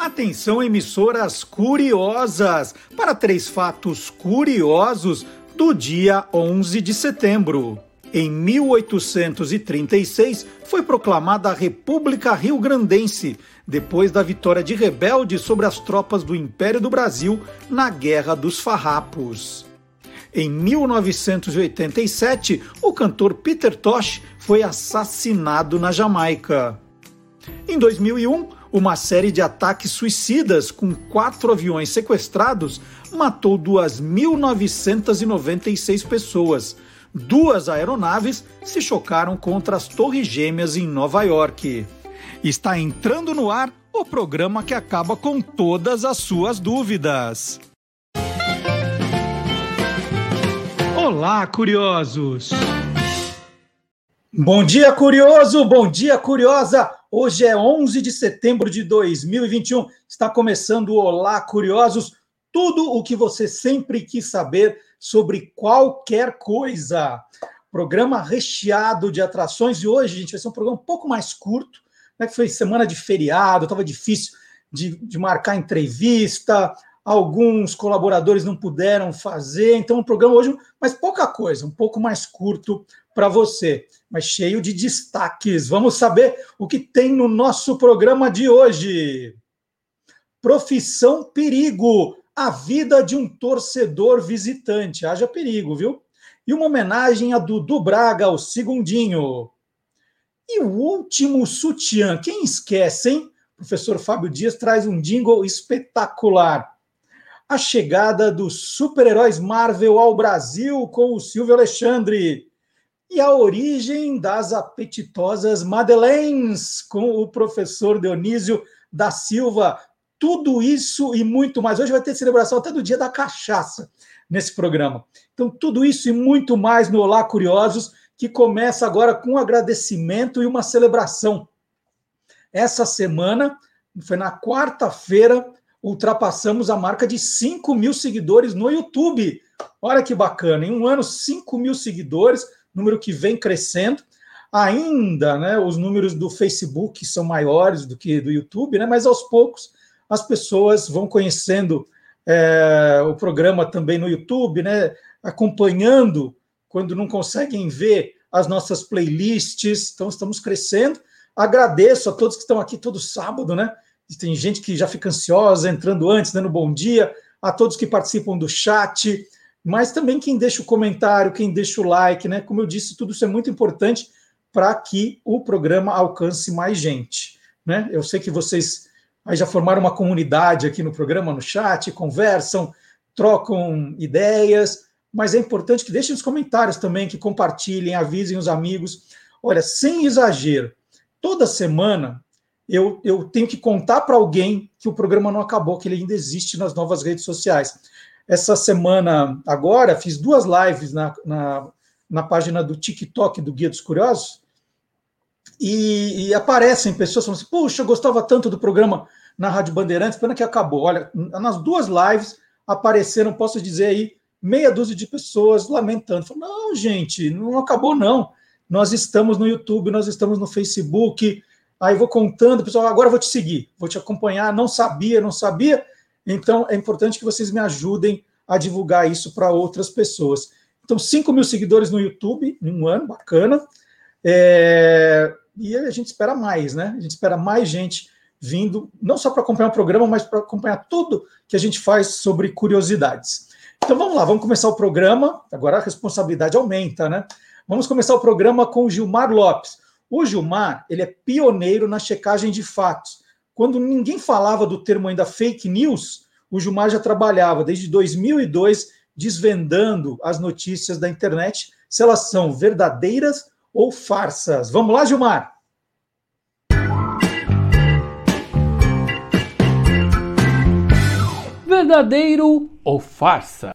Atenção, emissoras curiosas, para três fatos curiosos do dia 11 de setembro. Em 1836, foi proclamada a República Rio-Grandense, depois da vitória de rebeldes sobre as tropas do Império do Brasil na Guerra dos Farrapos. Em 1987, o cantor Peter Tosh foi assassinado na Jamaica. Em 2001, uma série de ataques suicidas com quatro aviões sequestrados matou 2.996 pessoas. Duas aeronaves se chocaram contra as Torres Gêmeas em Nova York. Está entrando no ar o programa que acaba com todas as suas dúvidas. Olá, curiosos! Bom dia, curioso! Bom dia, curiosa! Hoje é 11 de setembro de 2021. Está começando o Olá, curiosos! Tudo o que você sempre quis saber sobre qualquer coisa. Programa recheado de atrações e hoje, gente, vai ser um programa um pouco mais curto, né? Foi semana de feriado, estava difícil de, de marcar entrevista, alguns colaboradores não puderam fazer, então o programa hoje, mas pouca coisa, um pouco mais curto para você, mas cheio de destaques. Vamos saber o que tem no nosso programa de hoje. Profissão perigo, a vida de um torcedor visitante. Haja perigo, viu? E uma homenagem a Dudu Braga, o segundinho. E o último sutiã, quem esquece, hein? O professor Fábio Dias traz um jingle espetacular. A chegada dos super-heróis Marvel ao Brasil com o Silvio Alexandre e a origem das apetitosas Madeleines com o professor Dionísio da Silva. Tudo isso e muito mais. Hoje vai ter celebração até do dia da cachaça nesse programa. Então, tudo isso e muito mais no Olá Curiosos, que começa agora com um agradecimento e uma celebração. Essa semana, foi na quarta-feira, ultrapassamos a marca de 5 mil seguidores no YouTube. Olha que bacana, em um ano, 5 mil seguidores número que vem crescendo. Ainda, né, os números do Facebook são maiores do que do YouTube, né, mas aos poucos as pessoas vão conhecendo é, o programa também no YouTube, né, acompanhando quando não conseguem ver as nossas playlists. Então, estamos crescendo. Agradeço a todos que estão aqui todo sábado, né? Tem gente que já fica ansiosa, entrando antes, dando bom dia, a todos que participam do chat, mas também quem deixa o comentário, quem deixa o like, né? Como eu disse, tudo isso é muito importante para que o programa alcance mais gente, né? Eu sei que vocês aí já formaram uma comunidade aqui no programa, no chat, conversam, trocam ideias, mas é importante que deixem os comentários também, que compartilhem, avisem os amigos. Olha, sem exagero, toda semana eu, eu tenho que contar para alguém que o programa não acabou, que ele ainda existe nas novas redes sociais. Essa semana, agora, fiz duas lives na, na, na página do TikTok do Guia dos Curiosos, e, e, aparecem pessoas falando assim: Puxa, eu gostava tanto do programa na Rádio Bandeirantes, pena que acabou. Olha, nas duas lives apareceram, posso dizer aí, meia dúzia de pessoas lamentando. Falando, não, gente, não acabou, não. Nós estamos no YouTube, nós estamos no Facebook. Aí vou contando, pessoal, agora vou te seguir, vou te acompanhar. Não sabia, não sabia. Então, é importante que vocês me ajudem a divulgar isso para outras pessoas. Então, 5 mil seguidores no YouTube em um ano, bacana. É, e a gente espera mais, né? A gente espera mais gente vindo, não só para acompanhar o programa, mas para acompanhar tudo que a gente faz sobre curiosidades. Então vamos lá, vamos começar o programa. Agora a responsabilidade aumenta, né? Vamos começar o programa com o Gilmar Lopes. O Gilmar, ele é pioneiro na checagem de fatos. Quando ninguém falava do termo ainda fake news, o Gilmar já trabalhava desde 2002 desvendando as notícias da internet, se elas são verdadeiras ou farsas. Vamos lá, Gilmar? Verdadeiro ou farsa?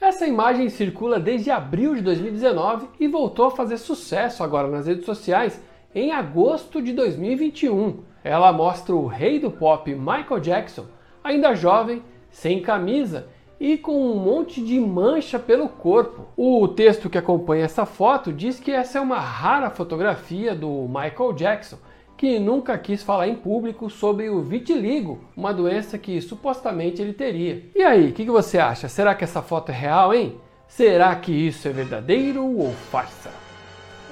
Essa imagem circula desde abril de 2019 e voltou a fazer sucesso agora nas redes sociais em agosto de 2021. Ela mostra o rei do pop Michael Jackson, ainda jovem, sem camisa e com um monte de mancha pelo corpo. O texto que acompanha essa foto diz que essa é uma rara fotografia do Michael Jackson, que nunca quis falar em público sobre o vitiligo, uma doença que supostamente ele teria. E aí, o que, que você acha? Será que essa foto é real, hein? Será que isso é verdadeiro ou farsa?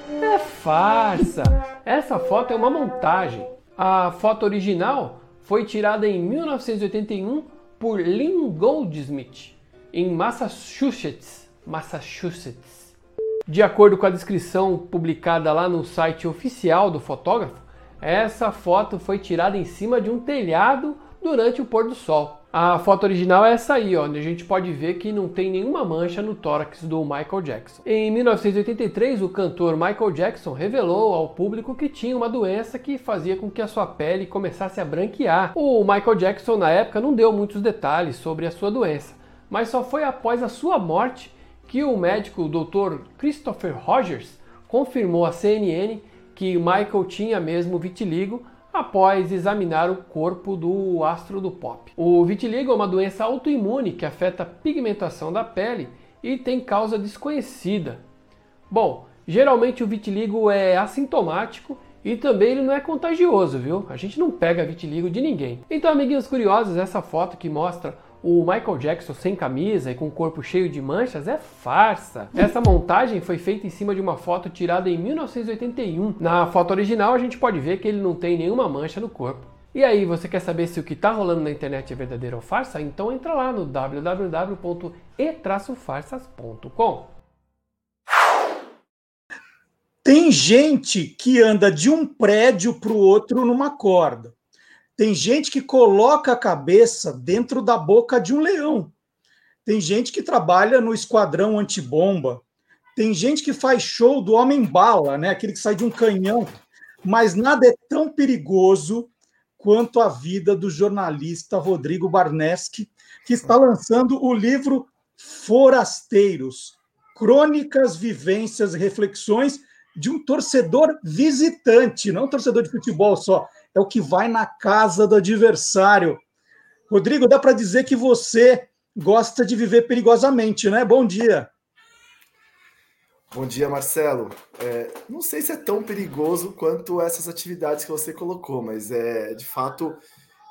É farsa! Essa foto é uma montagem. A foto original foi tirada em 1981 por Lynn Goldsmith, em Massachusetts. Massachusetts. De acordo com a descrição publicada lá no site oficial do fotógrafo, essa foto foi tirada em cima de um telhado durante o pôr do sol. A foto original é essa aí, onde a gente pode ver que não tem nenhuma mancha no tórax do Michael Jackson. Em 1983, o cantor Michael Jackson revelou ao público que tinha uma doença que fazia com que a sua pele começasse a branquear. O Michael Jackson, na época, não deu muitos detalhes sobre a sua doença, mas só foi após a sua morte que o médico Dr. Christopher Rogers confirmou à CNN que Michael tinha mesmo vitiligo após examinar o corpo do astro do pop. O vitiligo é uma doença autoimune que afeta a pigmentação da pele e tem causa desconhecida. Bom, geralmente o vitiligo é assintomático e também ele não é contagioso, viu? A gente não pega vitiligo de ninguém. Então, amiguinhos curiosos, essa foto que mostra o Michael Jackson sem camisa e com o corpo cheio de manchas é farsa. Essa montagem foi feita em cima de uma foto tirada em 1981. Na foto original a gente pode ver que ele não tem nenhuma mancha no corpo. E aí, você quer saber se o que está rolando na internet é verdadeiro ou farsa? Então entra lá no www.e-farsas.com. Tem gente que anda de um prédio para o outro numa corda. Tem gente que coloca a cabeça dentro da boca de um leão. Tem gente que trabalha no esquadrão antibomba. Tem gente que faz show do homem-bala, né? aquele que sai de um canhão. Mas nada é tão perigoso quanto a vida do jornalista Rodrigo Barneski, que está lançando o livro Forasteiros Crônicas, Vivências e Reflexões de um torcedor visitante, não um torcedor de futebol só, é o que vai na casa do adversário. Rodrigo, dá para dizer que você gosta de viver perigosamente, né? Bom dia. Bom dia, Marcelo. É, não sei se é tão perigoso quanto essas atividades que você colocou, mas é de fato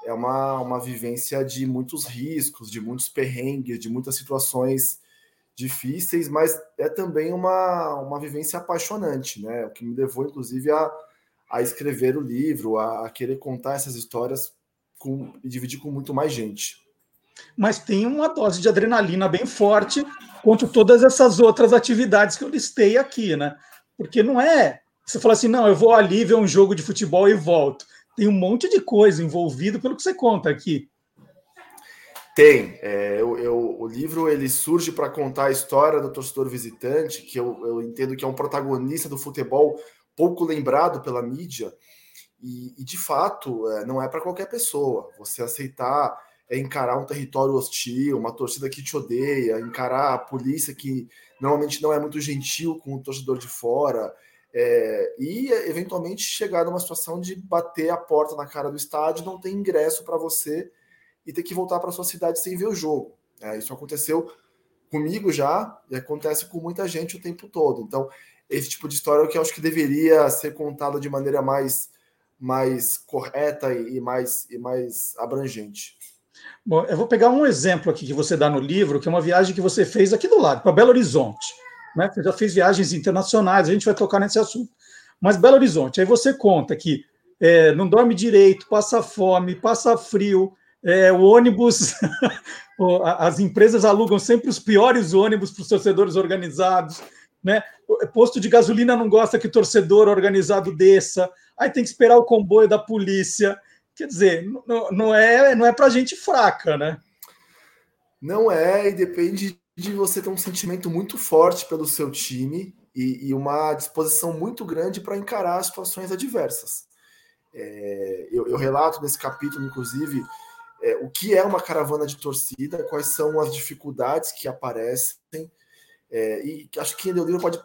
é uma, uma vivência de muitos riscos, de muitos perrengues, de muitas situações difíceis, mas é também uma, uma vivência apaixonante, né? O que me levou, inclusive, a, a escrever o livro, a, a querer contar essas histórias com, e dividir com muito mais gente. Mas tem uma dose de adrenalina bem forte quanto todas essas outras atividades que eu listei aqui, né? Porque não é. Você fala assim, não, eu vou ali ver um jogo de futebol e volto. Tem um monte de coisa envolvido pelo que você conta aqui. Tem. É, eu, eu, o livro ele surge para contar a história do torcedor visitante, que eu, eu entendo que é um protagonista do futebol pouco lembrado pela mídia, e, e de fato é, não é para qualquer pessoa. Você aceitar é encarar um território hostil, uma torcida que te odeia, encarar a polícia que normalmente não é muito gentil com o torcedor de fora, é, e eventualmente chegar numa situação de bater a porta na cara do estádio, não ter ingresso para você e ter que voltar para sua cidade sem ver o jogo. É, isso aconteceu comigo já e acontece com muita gente o tempo todo. Então, esse tipo de história que eu acho que deveria ser contada de maneira mais, mais correta e mais, e mais abrangente. Bom, eu vou pegar um exemplo aqui que você dá no livro, que é uma viagem que você fez aqui do lado, para Belo Horizonte. Né? Você já fez viagens internacionais, a gente vai tocar nesse assunto. Mas Belo Horizonte, aí você conta que é, não dorme direito, passa fome, passa frio, é, o ônibus, as empresas alugam sempre os piores ônibus para os torcedores organizados, né? Posto de gasolina não gosta que torcedor organizado desça, aí tem que esperar o comboio da polícia. Quer dizer, não, não é, não é para gente fraca, né? Não é, e depende de você ter um sentimento muito forte pelo seu time e, e uma disposição muito grande para encarar situações adversas. É, eu, eu, relato nesse capítulo, inclusive, é, o que é uma caravana de torcida, quais são as dificuldades que aparecem, é, e acho que o livro pode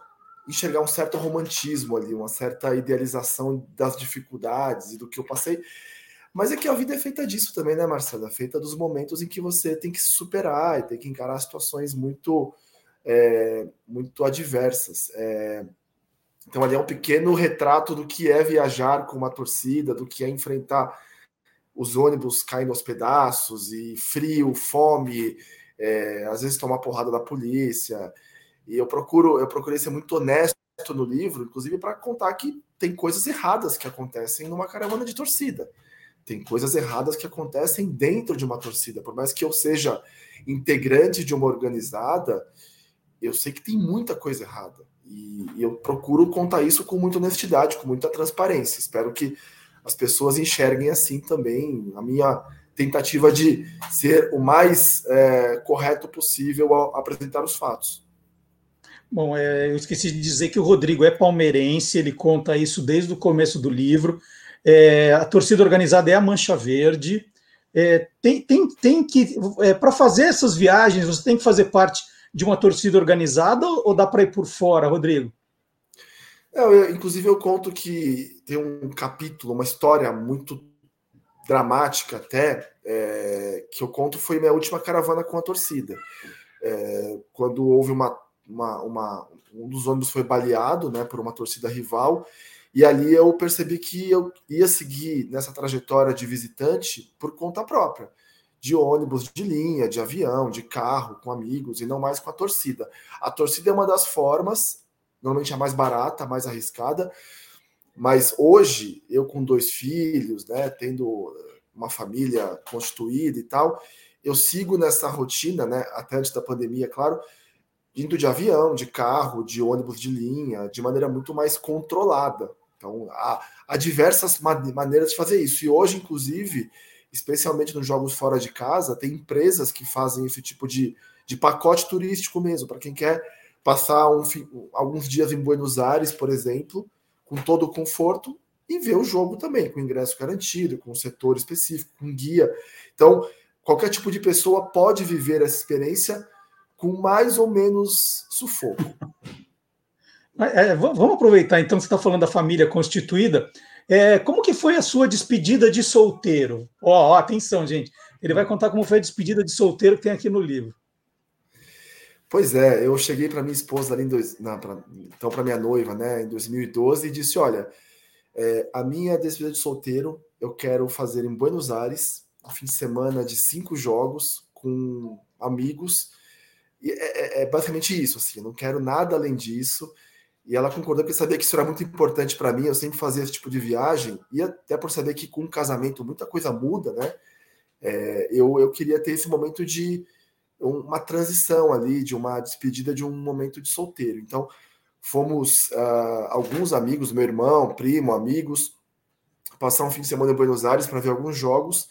enxergar um certo romantismo ali, uma certa idealização das dificuldades e do que eu passei. Mas é que a vida é feita disso também, né, Marcelo? É feita dos momentos em que você tem que se superar e tem que encarar situações muito, é, muito adversas. É, Então ali é um pequeno retrato do que é viajar com uma torcida, do que é enfrentar os ônibus caindo aos pedaços e frio, fome, é, às vezes tomar porrada da polícia. E eu procuro, eu procurei ser muito honesto no livro, inclusive para contar que tem coisas erradas que acontecem numa caravana de torcida. Tem coisas erradas que acontecem dentro de uma torcida. Por mais que eu seja integrante de uma organizada, eu sei que tem muita coisa errada. E, e eu procuro contar isso com muita honestidade, com muita transparência. Espero que as pessoas enxerguem assim também a minha tentativa de ser o mais é, correto possível ao apresentar os fatos. Bom, é, eu esqueci de dizer que o Rodrigo é palmeirense, ele conta isso desde o começo do livro. É, a torcida organizada é a Mancha Verde. É, tem, tem, tem que. É, para fazer essas viagens, você tem que fazer parte de uma torcida organizada ou dá para ir por fora, Rodrigo? Eu, inclusive, eu conto que tem um capítulo, uma história muito dramática até, é, que eu conto foi minha última caravana com a torcida. É, quando houve uma, uma, uma, Um dos ônibus foi baleado né, por uma torcida rival, e ali eu percebi que eu ia seguir nessa trajetória de visitante por conta própria, de ônibus de linha, de avião, de carro, com amigos, e não mais com a torcida. A torcida é uma das formas, normalmente a mais barata, a mais arriscada, mas hoje, eu com dois filhos, né, tendo uma família constituída e tal, eu sigo nessa rotina, né, até antes da pandemia, claro, indo de avião, de carro, de ônibus de linha, de maneira muito mais controlada. Então, há, há diversas maneiras de fazer isso. E hoje, inclusive, especialmente nos jogos fora de casa, tem empresas que fazem esse tipo de, de pacote turístico mesmo, para quem quer passar um, alguns dias em Buenos Aires, por exemplo, com todo o conforto e ver o jogo também, com ingresso garantido, com setor específico, com guia. Então, qualquer tipo de pessoa pode viver essa experiência com mais ou menos sufoco. É, vamos aproveitar então, você está falando da família constituída. É, como que foi a sua despedida de solteiro? Ó, oh, atenção, gente. Ele vai contar como foi a despedida de solteiro que tem aqui no livro. Pois é, eu cheguei para minha esposa ali, em dois, não, pra, então para minha noiva, né, em 2012, e disse: Olha, é, a minha despedida de solteiro eu quero fazer em Buenos Aires, um fim de semana de cinco jogos com amigos. E é, é, é basicamente isso, assim, eu não quero nada além disso. E ela concordou porque sabia que isso era muito importante para mim. Eu sempre fazia esse tipo de viagem, e até por saber que com um casamento muita coisa muda, né? É, eu, eu queria ter esse momento de uma transição ali, de uma despedida de um momento de solteiro. Então, fomos uh, alguns amigos, meu irmão, primo, amigos, passar um fim de semana em Buenos Aires para ver alguns jogos,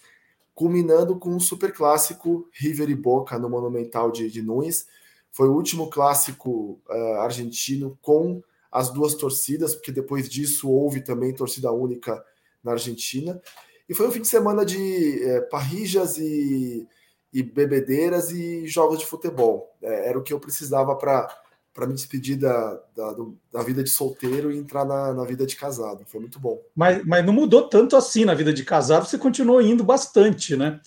culminando com um super clássico River e Boca no Monumental de, de Nunes foi o último clássico uh, argentino com as duas torcidas, porque depois disso houve também torcida única na Argentina. E foi um fim de semana de é, parrijas e, e, bebedeiras e jogos de futebol. É, era o que eu precisava para para me despedir da, da, da, vida de solteiro e entrar na, na, vida de casado. Foi muito bom. Mas, mas não mudou tanto assim na vida de casado, você continuou indo bastante, né?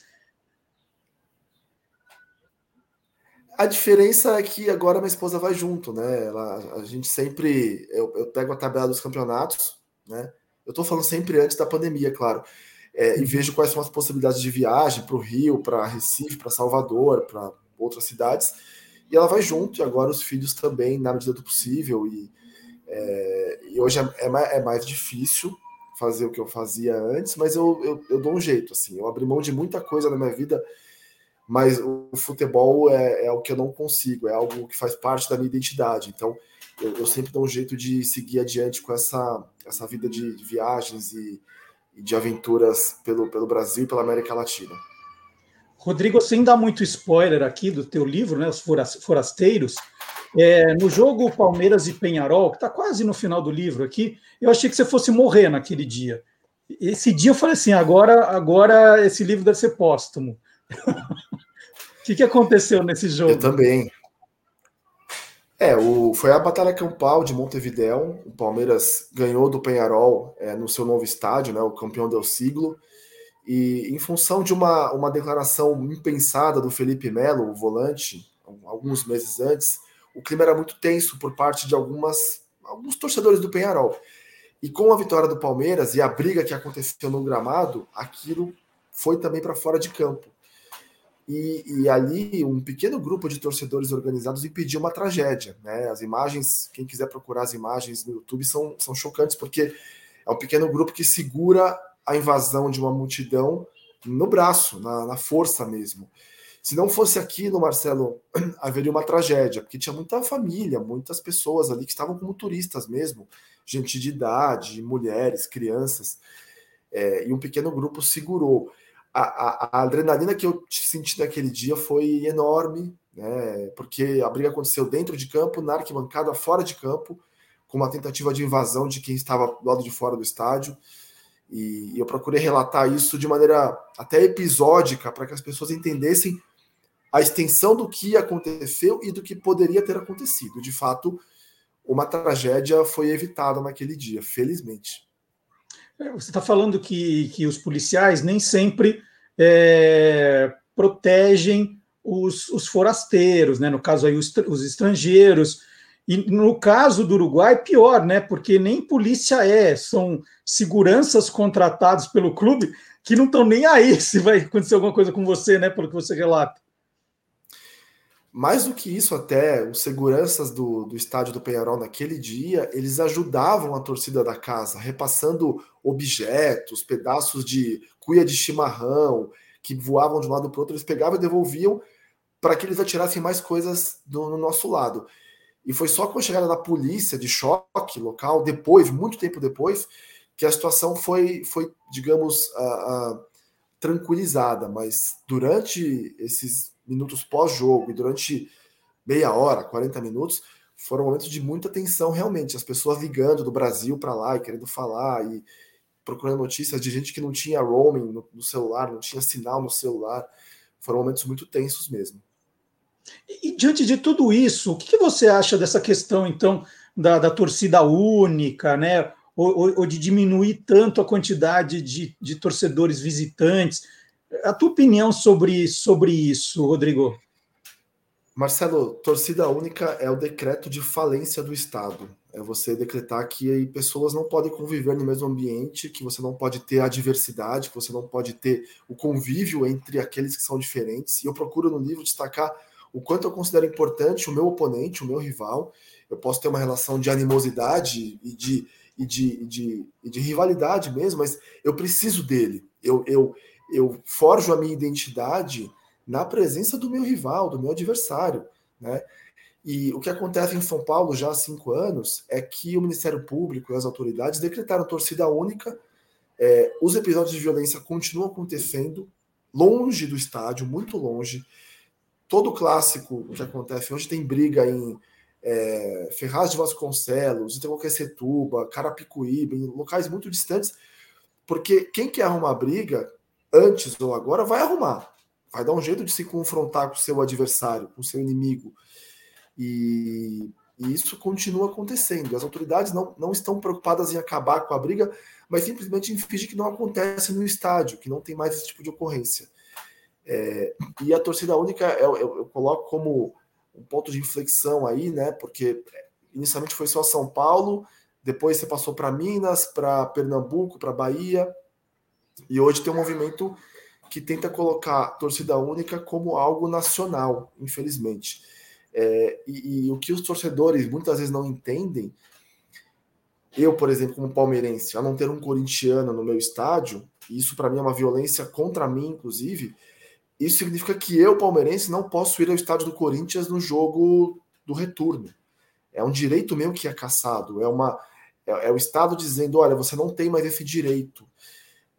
A diferença é que agora minha esposa vai junto, né? Ela, a gente sempre. Eu, eu, pego a tabela dos campeonatos, né? Eu estou falando sempre antes da pandemia, claro. É, e vejo quais são as possibilidades de viagem para o Rio, para Recife, para Salvador, para outras cidades. E ela vai junto, e agora os filhos também, na medida do possível. E, é, e hoje é, é, mais, é, mais, difícil fazer o que eu fazia antes, mas eu, eu, eu dou um jeito. assim. Eu abri mão de muita coisa na minha vida mas o futebol é, é o que eu não consigo, é algo que faz parte da minha identidade. Então, eu, eu sempre dou um jeito de seguir adiante com essa, essa vida de, de viagens e, e, de aventuras pelo, pelo Brasil e pela América Latina. Rodrigo, sem dar muito spoiler aqui do teu livro, né, Os Forasteiros, é, no jogo Palmeiras e Penharol, que está quase no final do livro aqui, eu achei que você fosse morrer naquele dia. Esse dia eu falei assim, agora, agora esse livro deve ser póstumo. O que, que aconteceu nesse jogo? Eu também. É, o, foi a Batalha Campal de Montevidéu. O Palmeiras ganhou do Penharol é, no seu novo estádio, né, o campeão del siglo. E em função de uma, uma declaração impensada do Felipe Melo, o volante, alguns meses antes, o clima era muito tenso por parte de algumas alguns torcedores do Penharol. E com a vitória do Palmeiras e a briga que aconteceu no gramado, aquilo foi também para fora de campo. E, e, ali um pequeno grupo de torcedores organizados impediu uma tragédia. Né? As imagens, quem quiser procurar as imagens no YouTube, são, são chocantes, porque é um pequeno grupo que segura a invasão de uma multidão no braço, na, na força mesmo. Se não fosse aquilo, Marcelo, haveria uma tragédia, porque tinha muita família, muitas pessoas ali que estavam como turistas mesmo, gente de idade, mulheres, crianças, é, e um pequeno grupo segurou a, a, a, adrenalina que eu senti naquele dia foi enorme, né? Porque a briga aconteceu dentro de campo, na arquibancada, fora de campo, com uma tentativa de invasão de quem estava do lado de fora do estádio. E, eu procurei relatar isso de maneira até episódica para que as pessoas entendessem a extensão do que aconteceu e do que poderia ter acontecido. De fato, uma tragédia foi evitada naquele dia, felizmente. É, você está falando que, que os policiais nem sempre é, protegem os, os, forasteiros, né? no caso aí os, os, estrangeiros. E no caso do Uruguai, pior, né? Porque nem polícia é, são seguranças contratados pelo clube que não estão nem aí se vai acontecer alguma coisa com você, né? Pelo que você relata. Mais do que isso, até os seguranças do, do estádio do Penharol naquele dia, eles ajudavam a torcida da casa, repassando objetos, pedaços de cuia de chimarrão, que voavam de um lado para o outro, eles pegavam e devolviam para que eles atirassem mais coisas do, no nosso lado. E foi só com a chegada da polícia de choque local, depois, muito tempo depois, que a situação foi, foi digamos, tranquilizada. Mas durante esses minutos pós-jogo e durante meia hora, 40 minutos, foram momentos de muita tensão realmente. As pessoas ligando do Brasil para lá e querendo falar e procurando notícias de gente que não tinha roaming no, no, celular, não tinha sinal no celular. Foram momentos muito tensos mesmo. E, diante de tudo isso, o que, que, você acha dessa questão, então, da, da torcida única, né? Ou, ou, ou, de diminuir tanto a quantidade de, de torcedores visitantes? A tua opinião sobre, sobre isso, Rodrigo? Marcelo, torcida única é o decreto de falência do Estado. É você decretar que pessoas não podem conviver no mesmo ambiente, que você não pode ter a diversidade, que você não pode ter o convívio entre aqueles que são diferentes. E eu procuro no livro destacar o quanto eu considero importante o meu oponente, o meu rival. Eu posso ter uma relação de animosidade e de, e de, e de, e de rivalidade mesmo, mas eu preciso dele. Eu, eu, eu forjo a minha identidade na presença do meu rival, do meu adversário, né? E o que acontece em São Paulo já há cinco anos é que o Ministério Público e as autoridades decretaram torcida única. É, os episódios de violência continuam acontecendo longe do estádio, muito longe. Todo clássico que acontece hoje tem briga em é, Ferraz de Vasconcelos, Itacoaquecetuba, Carapicuíba, em locais muito distantes, porque quem quer arrumar briga antes ou agora, vai arrumar. Vai dar um jeito de se confrontar com o seu adversário, com o seu inimigo. E, e isso continua acontecendo. As autoridades não, não estão preocupadas em acabar com a briga, mas simplesmente em fingir que não acontece no estádio, que não tem mais esse tipo de ocorrência. É, e a torcida única eu, eu, eu, coloco como um ponto de inflexão aí, né? Porque inicialmente foi só São Paulo, depois você passou para Minas, para Pernambuco, para Bahia, e hoje tem um movimento que tenta colocar torcida única como algo nacional, infelizmente. É, e, e, o que os torcedores muitas vezes não entendem, eu, por exemplo, como palmeirense, a não ter um corintiano no meu estádio, isso para mim é uma violência contra mim, inclusive, isso significa que eu, palmeirense, não posso ir ao estádio do Corinthians no jogo do retorno. É um direito meu que é caçado, é, uma, é, é o Estado dizendo: olha, você não tem mais esse direito.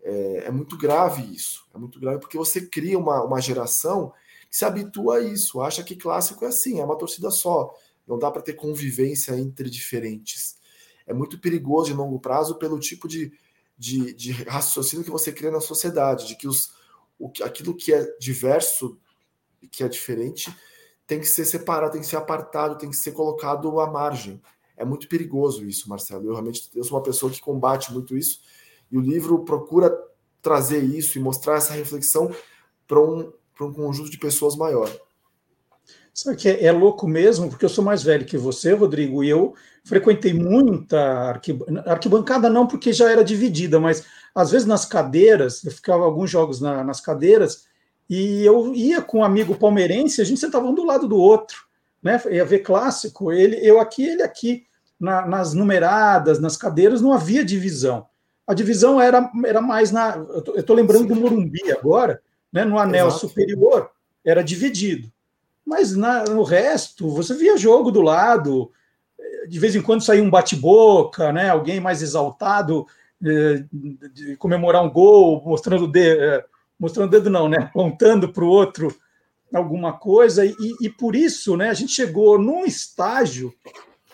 É, é, muito grave isso. É muito grave porque você cria uma, uma geração que se habitua a isso, acha que clássico é assim, é uma torcida só. Não dá para ter convivência entre diferentes. É muito perigoso em longo prazo pelo tipo de, de, de raciocínio que você cria na sociedade, de que os, o, aquilo que é diverso e que é diferente tem que ser separado, tem que ser apartado, tem que ser colocado à margem. É muito perigoso isso, Marcelo. Eu realmente eu sou uma pessoa que combate muito isso e o livro procura trazer isso e mostrar essa reflexão para um, um conjunto de pessoas maior. Sabe que é, é, louco mesmo, porque eu sou mais velho que você, Rodrigo, e eu frequentei muita arquibancada, não porque já era dividida, mas às vezes nas cadeiras, eu ficava alguns jogos na, nas cadeiras, e eu ia com um amigo palmeirense, a gente sentava um do lado do outro, né? Ia ver clássico, ele, eu aqui, ele aqui, na, nas numeradas, nas cadeiras, não havia divisão. A divisão era, era mais na. Eu estou lembrando Sim. do Morumbi agora, né? No anel Exato. superior, era dividido. Mas na, no resto, você via jogo do lado, de vez em quando saía um bate-boca, né? alguém mais exaltado de comemorar um gol, mostrando o dedo, eh, mostrando o dedo não, né? Apontando para o outro alguma coisa, e, e, por isso né, a gente chegou num estágio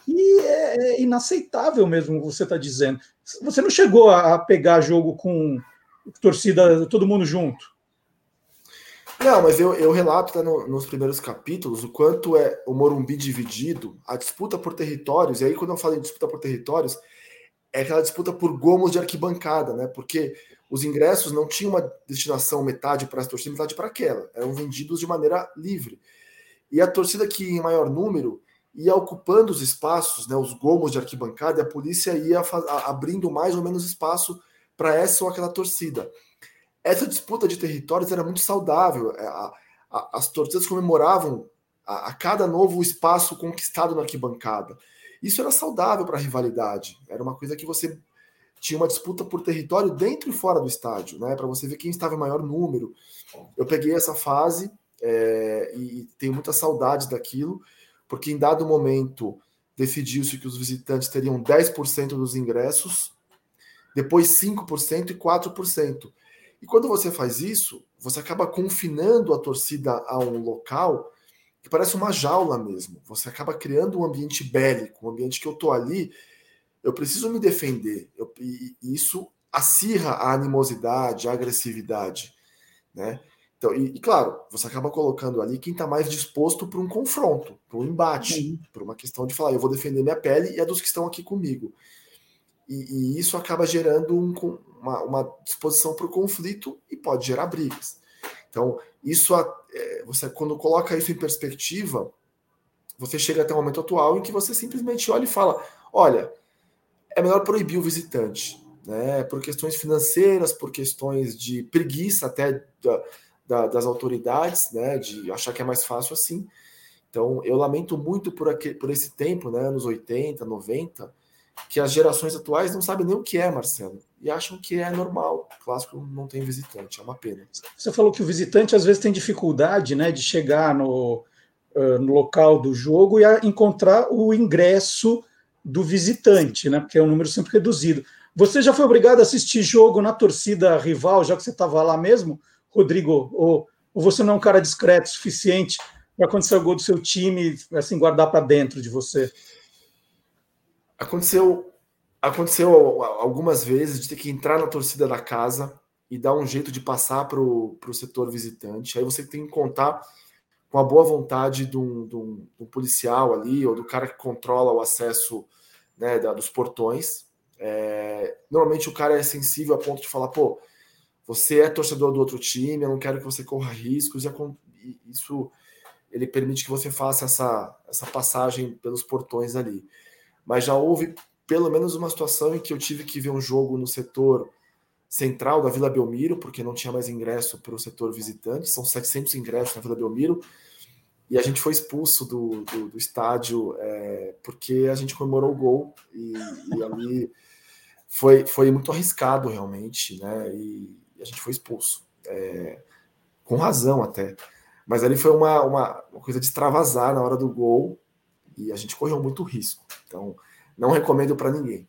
que é, é inaceitável mesmo, você está dizendo. Você não chegou a pegar jogo com torcida, todo mundo junto? Não, mas eu, eu relato tá, no, nos primeiros capítulos o quanto é o Morumbi dividido, a disputa por territórios, e aí quando eu falo em disputa por territórios, é aquela disputa por gomos de arquibancada, né? Porque os ingressos não tinham uma destinação metade para essa torcida, metade para aquela, eram vendidos de maneira livre. E a torcida que em maior número ia ocupando os espaços, né, os gomos de arquibancada, e a polícia ia abrindo mais ou menos espaço para essa ou aquela torcida essa disputa de territórios era muito saudável. É, a, a, as torcidas comemoravam a, a, cada novo espaço conquistado na arquibancada. Isso era saudável para a rivalidade. Era uma coisa que você tinha uma disputa por território dentro e fora do estádio, né? Para você ver quem estava em maior número. Eu peguei essa fase é, e tenho muita saudade daquilo, porque em dado momento decidiu-se que os visitantes teriam 10% dos ingressos, depois 5% e 4%. E quando você faz isso, você acaba confinando a torcida a um local parece uma jaula mesmo. Você acaba criando um ambiente bélico, um ambiente que eu tô ali, eu preciso me defender. Eu, e, e isso acirra a animosidade, a agressividade, né? Então, e, e, claro, você acaba colocando ali quem está mais disposto para um confronto, para um embate, para uma questão de falar, eu vou defender minha pele e a dos que estão aqui comigo. E, e isso acaba gerando um, uma, uma, disposição para o conflito e pode gerar brigas. Então, isso é, você quando coloca isso em perspectiva, você chega até o momento atual em que você simplesmente olha e fala: olha, é melhor proibir o visitante, né? Por questões financeiras, por questões de preguiça até da, da, das autoridades, né? De achar que é mais fácil assim. Então, eu lamento muito por, aqui, por esse tempo, né? Anos 80, 90, que as gerações atuais não sabem nem o que é, Marcelo, e acham que é normal. O clássico não tem visitante, é uma pena. Você falou que o visitante às vezes tem dificuldade né, de chegar no, uh, no local do jogo e encontrar o ingresso do visitante, né, porque é um número sempre reduzido. Você já foi obrigado a assistir jogo na torcida rival, já que você estava lá mesmo, Rodrigo? Ou, ou você não é um cara discreto o suficiente para sair o gol do seu time, assim, guardar para dentro de você? Aconteceu, aconteceu algumas vezes de ter que entrar na torcida da casa e dar um jeito de passar para o setor visitante. Aí você tem que contar com a boa vontade de um, de, um, de um, policial ali, ou do cara que controla o acesso né, da, dos portões. É, normalmente o cara é sensível a ponto de falar, pô, você é torcedor do outro time, eu não quero que você corra riscos, e isso ele permite que você faça essa, essa passagem pelos portões ali mas já houve pelo menos uma situação em que eu tive que ver um jogo no setor central da Vila Belmiro, porque não tinha mais ingresso para o setor visitante, são 700 ingressos na Vila Belmiro, e a gente foi expulso do, do, do estádio é, porque a gente comemorou o gol, e, e, ali foi, foi muito arriscado realmente, né? E a gente foi expulso, é, com razão até. Mas ali foi uma, uma, uma coisa de extravasar na hora do gol, e a gente correu muito risco. Então, não recomendo para ninguém.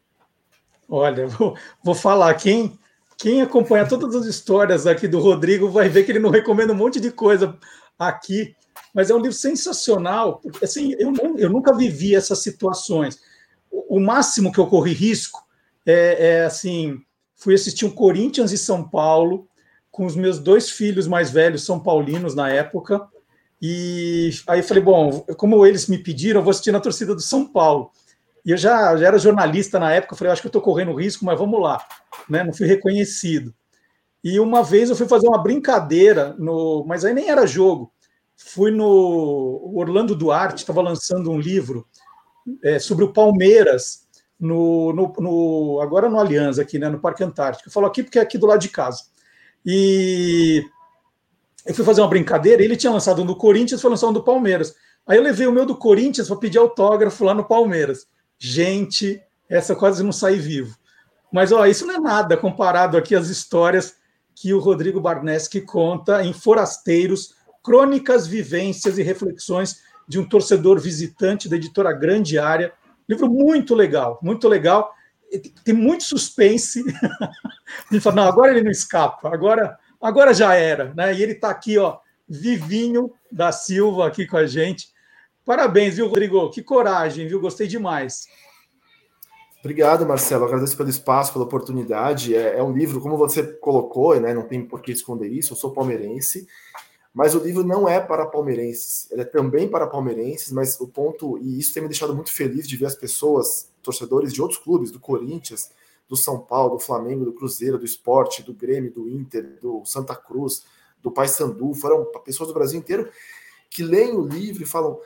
Olha, vou, vou falar, quem, quem acompanha todas as histórias aqui do Rodrigo vai ver que ele não recomenda um monte de coisa aqui, mas é um livro sensacional, porque assim, eu, não, eu nunca vivi essas situações. O, o máximo que eu corri risco é, é assim, fui assistir um Corinthians e São Paulo com os meus dois filhos mais velhos, são paulinos na época, e aí falei, bom, como eles me pediram, eu vou assistir na torcida do São Paulo. E eu já, já era jornalista na época, falei, acho que eu estou correndo risco, mas vamos lá. Né? Não fui reconhecido. E uma vez eu fui fazer uma brincadeira, no, mas aí nem era jogo. fui no Orlando Duarte, estava lançando um livro é, sobre o Palmeiras, no, no, no, agora no Aliança, aqui, né, no Parque Antártico. Eu falo aqui porque é aqui do lado de casa. E eu fui fazer uma brincadeira, ele tinha lançado um do Corinthians, foi lançar um do Palmeiras. Aí eu levei o meu do Corinthians para pedir autógrafo lá no Palmeiras. Gente, essa quase não sai vivo. Mas ó, isso não é nada comparado aqui às histórias que o Rodrigo Barneski conta em Forasteiros, Crônicas, Vivências e Reflexões de um torcedor visitante da editora Grande Área. Livro muito legal, muito legal. Tem muito suspense. ele fala, não, agora ele não escapa, agora, agora já era. Né? E ele está aqui, ó, vivinho da Silva aqui com a gente. Parabéns, viu, Rodrigo? Que coragem, viu? Gostei demais. Obrigado, Marcelo. Agradeço pelo espaço, pela oportunidade. É, é, um livro, como você colocou, né? Não tem por que esconder isso. Eu sou palmeirense, mas o livro não é para palmeirenses. Ele é também para palmeirenses, mas o ponto e isso tem me deixado muito feliz de ver as pessoas, torcedores de outros clubes, do Corinthians, do São Paulo, do Flamengo, do Cruzeiro, do Esporte, do Grêmio, do Inter, do Santa Cruz, do Paysandu, foram pessoas do Brasil inteiro que leem o livro e falam: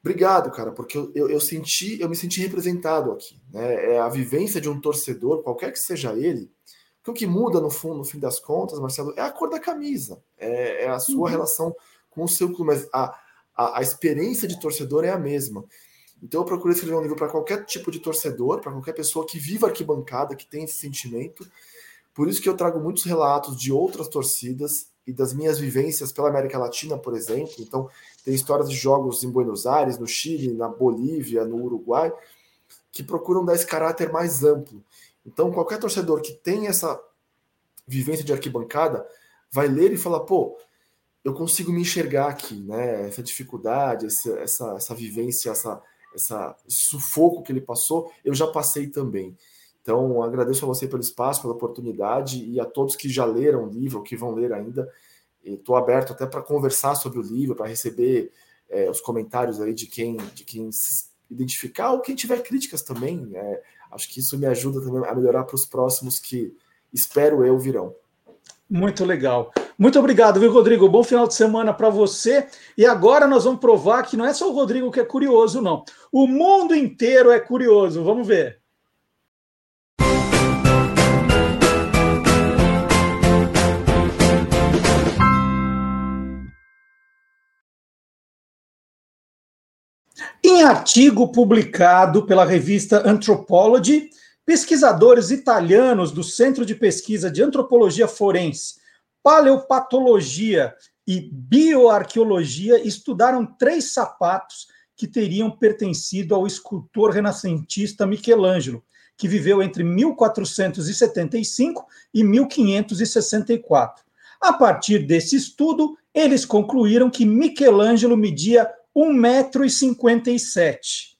Obrigado, cara, porque eu, eu, eu, senti, eu me senti representado aqui. Né? É a vivência de um torcedor, qualquer que seja ele, que o que muda no fundo, no fim das contas, Marcelo, é a cor da camisa, é, é a sua uhum. relação com o seu clube, mas a, a, a, experiência de torcedor é a mesma. Então eu procuro escrever um livro para qualquer tipo de torcedor, para qualquer pessoa que viva arquibancada, que tem esse sentimento. Por isso que eu trago muitos relatos de outras torcidas e das minhas vivências pela América Latina, por exemplo. Então, tem histórias de jogos em Buenos Aires, no Chile, na Bolívia, no Uruguai, que procuram dar esse caráter mais amplo. Então, qualquer torcedor que tem essa vivência de arquibancada vai ler e falar: pô, eu consigo me enxergar aqui, né? Essa dificuldade, essa, essa, essa vivência, essa, essa, esse sufoco que ele passou, eu já passei também. Então, agradeço a você pelo espaço, pela oportunidade e a todos que já leram o livro, que vão ler ainda. Estou aberto até para conversar sobre o livro, para receber é, os comentários aí de quem, de quem se identificar ou quem tiver críticas também. É, acho que isso me ajuda também a melhorar para os próximos que espero eu virão. Muito legal. Muito obrigado, viu, Rodrigo? Bom final de semana para você. E agora nós vamos provar que não é só o Rodrigo que é curioso, não. O mundo inteiro é curioso. Vamos ver. Em artigo publicado pela revista Anthropology, pesquisadores italianos do Centro de Pesquisa de Antropologia Forense, Paleopatologia e Bioarqueologia estudaram três sapatos que teriam pertencido ao escultor renascentista Michelangelo, que viveu entre 1475 e 1564. A partir desse estudo, eles concluíram que Michelangelo media 1,57m.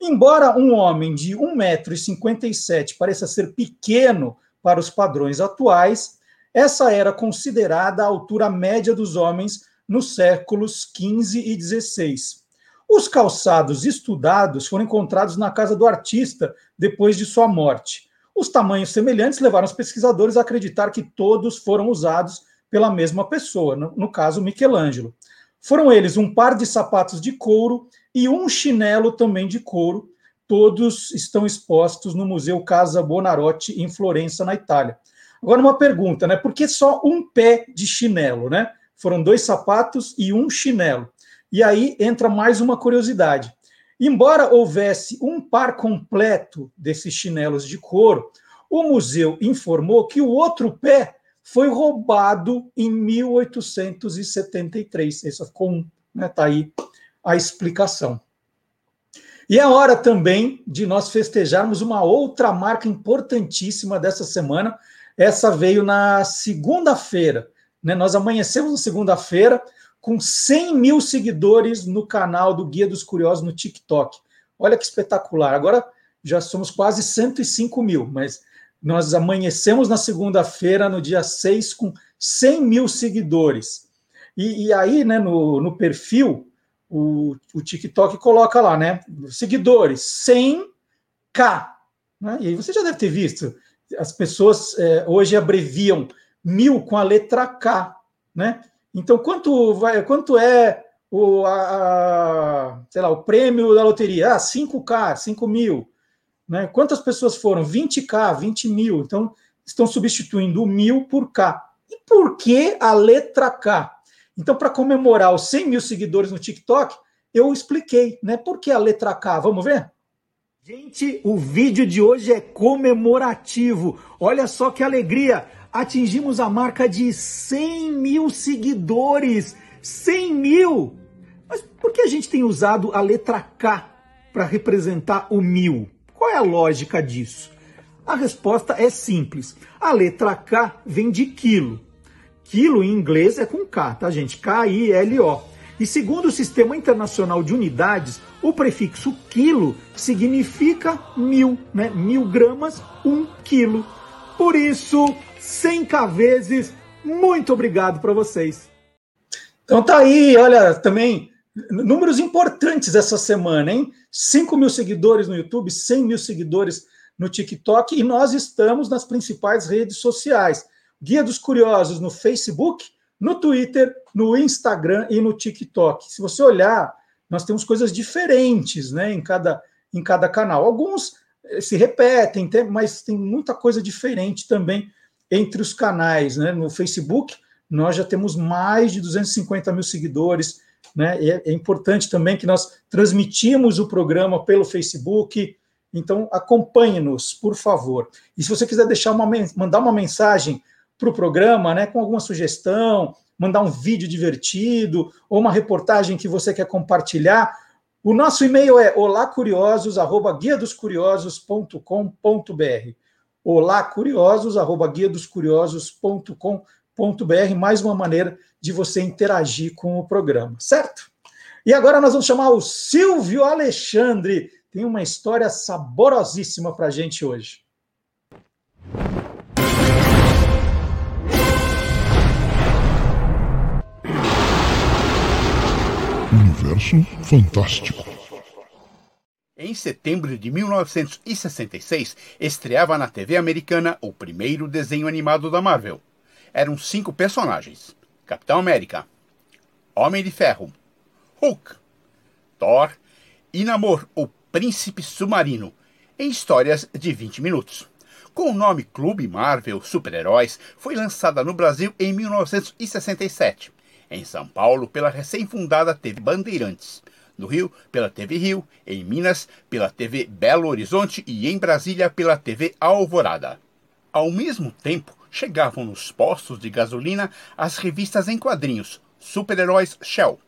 Embora um homem de 1,57m pareça ser pequeno para os padrões atuais, essa era considerada a altura média dos homens nos séculos XV e XVI. Os calçados estudados foram encontrados na casa do artista depois de sua morte. Os tamanhos semelhantes levaram os pesquisadores a acreditar que todos foram usados pela mesma pessoa, no, no caso Michelangelo. Foram eles um par de sapatos de couro e um chinelo também de couro. Todos estão expostos no Museu Casa Bonarotti, em Florença, na Itália. Agora, uma pergunta, né? Por que só um pé de chinelo, né? Foram dois sapatos e um chinelo. E aí entra mais uma curiosidade. Embora houvesse um par completo desses chinelos de couro, o museu informou que o outro pé foi roubado em 1873. Esse ficou né? Tá aí a explicação. E é hora também de nós festejarmos uma outra marca importantíssima dessa semana. Essa veio na segunda-feira. Né? Nós amanhecemos na segunda-feira com 100 mil seguidores no canal do Guia dos Curiosos no TikTok. Olha que espetacular. Agora já somos quase 105 mil, mas nós amanhecemos na segunda-feira, no dia 6, com 100 mil seguidores. E, e aí, né, no, no perfil, o, o, TikTok coloca lá, né? Seguidores, 100k. Né? E aí você já deve ter visto. As pessoas é, hoje abreviam mil com a letra K, né? Então, quanto, vai, quanto é o, a, a, sei lá, o prêmio da loteria? Ah, 5K, 5 mil. Né? Quantas pessoas foram? 20K, 20 mil. Então, estão substituindo o mil por K. E por que a letra K? Então, para comemorar os 100 mil seguidores no TikTok, eu expliquei, né? Por que a letra K? Vamos ver? Gente, o vídeo de hoje é comemorativo. Olha só que alegria! Atingimos a marca de 100 mil seguidores. 100 mil! Mas por que a gente tem usado a letra K para representar o mil? Qual é a lógica disso? A resposta é simples. A letra K vem de quilo. Quilo em inglês é com K, tá, gente? K-I-L-O. E segundo o Sistema Internacional de Unidades, o prefixo quilo significa mil, né? Mil gramas, um quilo. Por isso, 100 K vezes, muito obrigado para vocês. Então tá aí, olha, também números importantes essa semana, hein? 5 mil seguidores no YouTube, 100 mil seguidores no TikTok e nós estamos nas principais redes sociais. Guia dos Curiosos no Facebook, no Twitter, no Instagram e no TikTok. Se você olhar, nós temos coisas diferentes né, em, cada, em cada canal. Alguns eh, se repetem, mas tem muita coisa diferente também entre os canais. Né? No Facebook, nós já temos mais de 250 mil seguidores. Né? É, é importante também que nós transmitimos o programa pelo Facebook. Então, acompanhe-nos, por favor. E se você quiser deixar uma, mandar uma mensagem para o programa, né, com alguma sugestão, mandar um vídeo divertido ou uma reportagem que você quer compartilhar, o nosso e-mail é olacuriosos@guiadoscuriosos.com.br. olacuriosos@guiadoscuriosos.com.br, mais uma maneira de você interagir com o programa, certo? E agora nós vamos chamar o Silvio Alexandre. Tem uma história saborosíssima para a gente hoje. Universo Fantástico. Em setembro de 1966, estreava na TV americana o primeiro desenho animado da Marvel. Eram cinco personagens: Capitão América, Homem de Ferro, Hulk, Thor e Namor, o Príncipe Submarino, em histórias de 20 minutos. Com o nome Clube Marvel Super-Heróis, foi lançada no Brasil em 1967 em São Paulo, pela recém-fundada TV Bandeirantes. No Rio, pela TV Rio. Em Minas, pela TV Belo Horizonte. E em Brasília, pela TV Alvorada. Ao mesmo tempo, chegavam nos postos de gasolina as revistas em quadrinhos Super-Heróis Shell.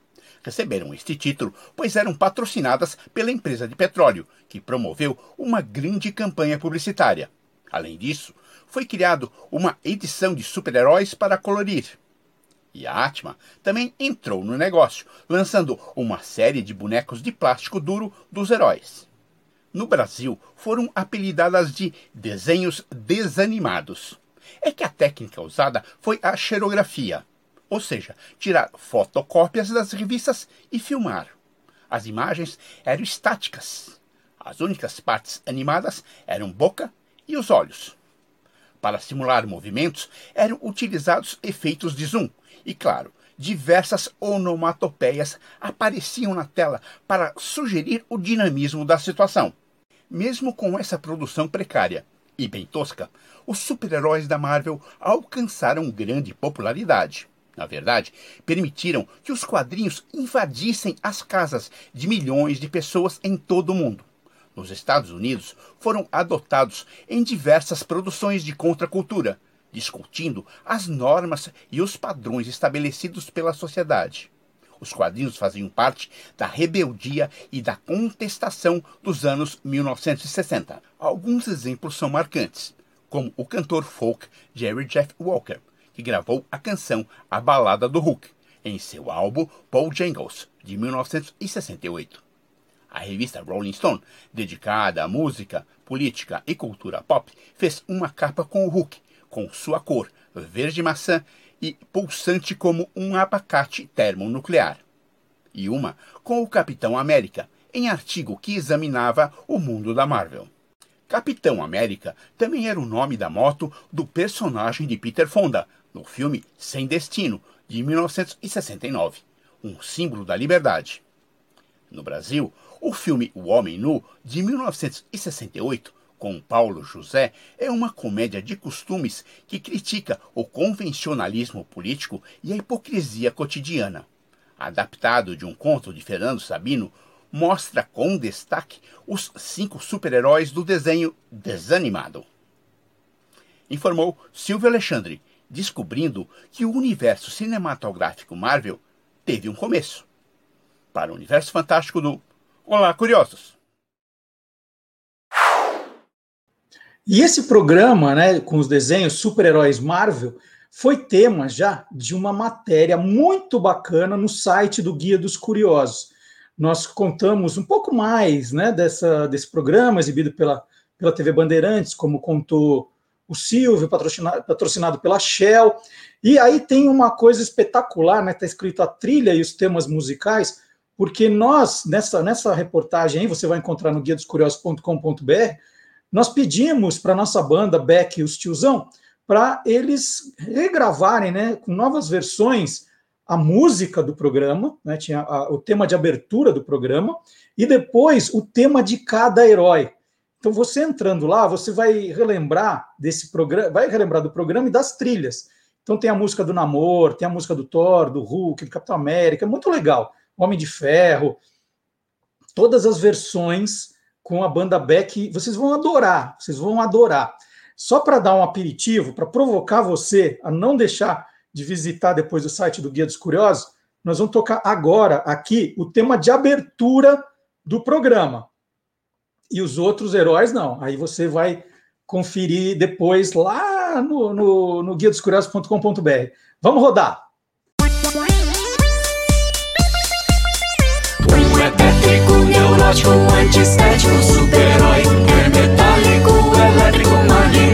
Receberam este título pois eram patrocinadas pela empresa de petróleo, que promoveu uma grande campanha publicitária. Além disso, foi criado uma edição de super-heróis para colorir. E a Atma também entrou no negócio, lançando uma série de bonecos de plástico duro dos heróis. No Brasil, foram apelidadas de desenhos desanimados. É que a técnica usada foi a xerografia, ou seja, tirar fotocópias das revistas e filmar. As imagens eram estáticas. As únicas partes animadas eram boca e os olhos. Para simular movimentos, eram utilizados efeitos de zoom, e claro, diversas onomatopeias apareciam na tela para sugerir o dinamismo da situação. Mesmo com essa produção precária e bem tosca, os super-heróis da Marvel alcançaram grande popularidade. Na verdade, permitiram que os quadrinhos invadissem as casas de milhões de pessoas em todo o mundo. Nos Estados Unidos, foram adotados em diversas produções de contracultura, discutindo as normas e os padrões estabelecidos pela sociedade. Os quadrinhos faziam parte da rebeldia e da contestação dos anos 1960. Alguns exemplos são marcantes, como o cantor folk Jerry Jeff Walker, que gravou a canção A Balada do Hulk em seu álbum Paul Jangles, de 1968. A revista Rolling Stone, dedicada à música, política e cultura pop, fez uma capa com o Hulk, com sua cor verde maçã e pulsante como um abacate termonuclear. E uma com o Capitão América, em artigo que examinava o mundo da Marvel. Capitão América também era o nome da moto do personagem de Peter Fonda, no filme Sem Destino, de 1969, um símbolo da liberdade. No Brasil, o filme O Homem Nu, de 1968, com Paulo José, é uma comédia de costumes que critica o convencionalismo político e a hipocrisia cotidiana. Adaptado de um conto de Fernando Sabino, mostra com destaque os cinco super-heróis do desenho desanimado. Informou Silvio Alexandre, descobrindo que o universo cinematográfico Marvel teve um começo. Para o universo fantástico do Olá, curiosos! E esse programa, né, com os desenhos super-heróis Marvel, foi tema já de uma matéria muito bacana no site do Guia dos Curiosos. Nós contamos um pouco mais né, dessa, desse programa exibido pela, pela TV Bandeirantes, como contou o Silvio, patrocinado, patrocinado pela Shell. E aí tem uma coisa espetacular, né? Está escrito a trilha e os temas musicais, porque nós, nessa, nessa reportagem aí, você vai encontrar no guia dos curiosos.com.br, nós pedimos para nossa banda, Beck e os Tiozão, para eles regravarem, né, com novas versões, a música do programa, né, tinha a, o tema de abertura do programa, e depois o tema de cada herói. Então, você entrando lá, você vai relembrar desse programa, vai relembrar do programa e das trilhas. Então, tem a música do Namor, tem a música do Thor, do Hulk, do Capitão América, muito legal. Homem de Ferro, todas as versões com a banda Beck, vocês vão adorar, vocês vão adorar. Só para dar um aperitivo, para provocar você a não deixar de visitar depois o site do Guia dos Curiosos, nós vamos tocar agora aqui o tema de abertura do programa e os outros heróis não. Aí você vai conferir depois lá no, no, no guia dos curiosos.com.br. Vamos rodar! Tétrico, neurótico, super-herói.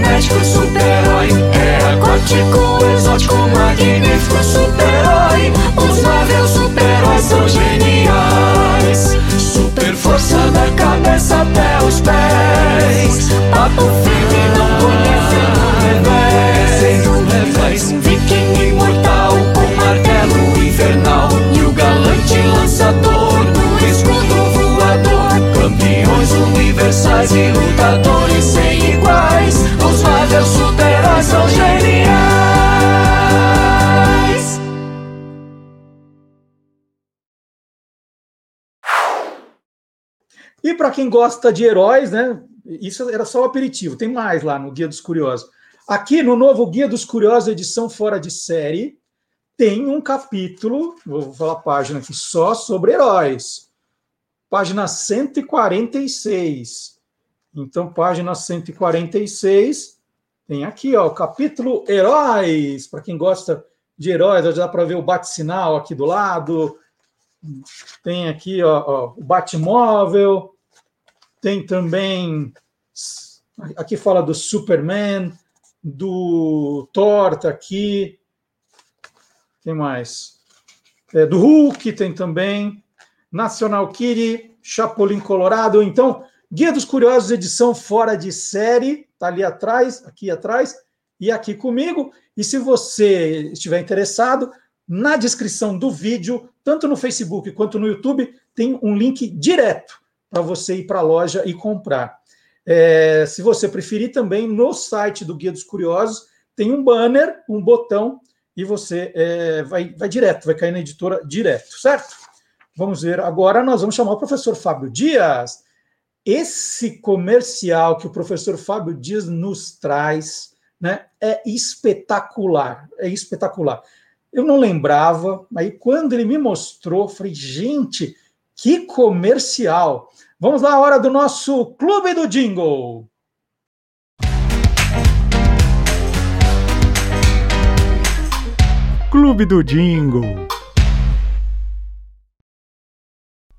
Magnético, super-herói. É aquático, exótico, magnífico, super-herói. Os Marvel super-heróis são geniais. Super força da cabeça até os pés. Papo firme, não conhece o revés. Sem o revés, um viking imortal com martelo infernal. E o galante lançador do escudo voador. Campeões universais e lutadores sem E para quem gosta de heróis, né? Isso era só o aperitivo. Tem mais lá no Guia dos Curiosos. Aqui no novo Guia dos Curiosos, edição fora de série, tem um capítulo, vou falar a página aqui, só sobre heróis. Página 146. Então, página 146, tem aqui, ó, o capítulo Heróis. Para quem gosta de heróis, já dá para ver o bate-sinal aqui do lado. Tem aqui, ó, ó o Batmóvel. Tem também. Aqui fala do Superman, do Thor, tá aqui. Tem mais. É, do Hulk tem também. National Kitty, Chapolin Colorado. Então, Guia dos Curiosos, edição fora de série, tá ali atrás, aqui atrás, e aqui comigo. E se você estiver interessado, na descrição do vídeo, tanto no Facebook quanto no YouTube, tem um link direto para você ir para a loja e comprar. É, se você preferir, também no site do Guia dos Curiosos tem um banner, um botão, e você é, vai, vai direto, vai cair na editora direto, certo? Vamos ver agora, nós vamos chamar o professor Fábio Dias. Esse comercial que o professor Fábio Dias nos traz né, é espetacular, é espetacular. Eu não lembrava, aí quando ele me mostrou, falei, gente, que comercial! Vamos lá, hora do nosso Clube do Jingle. Clube do Jingle.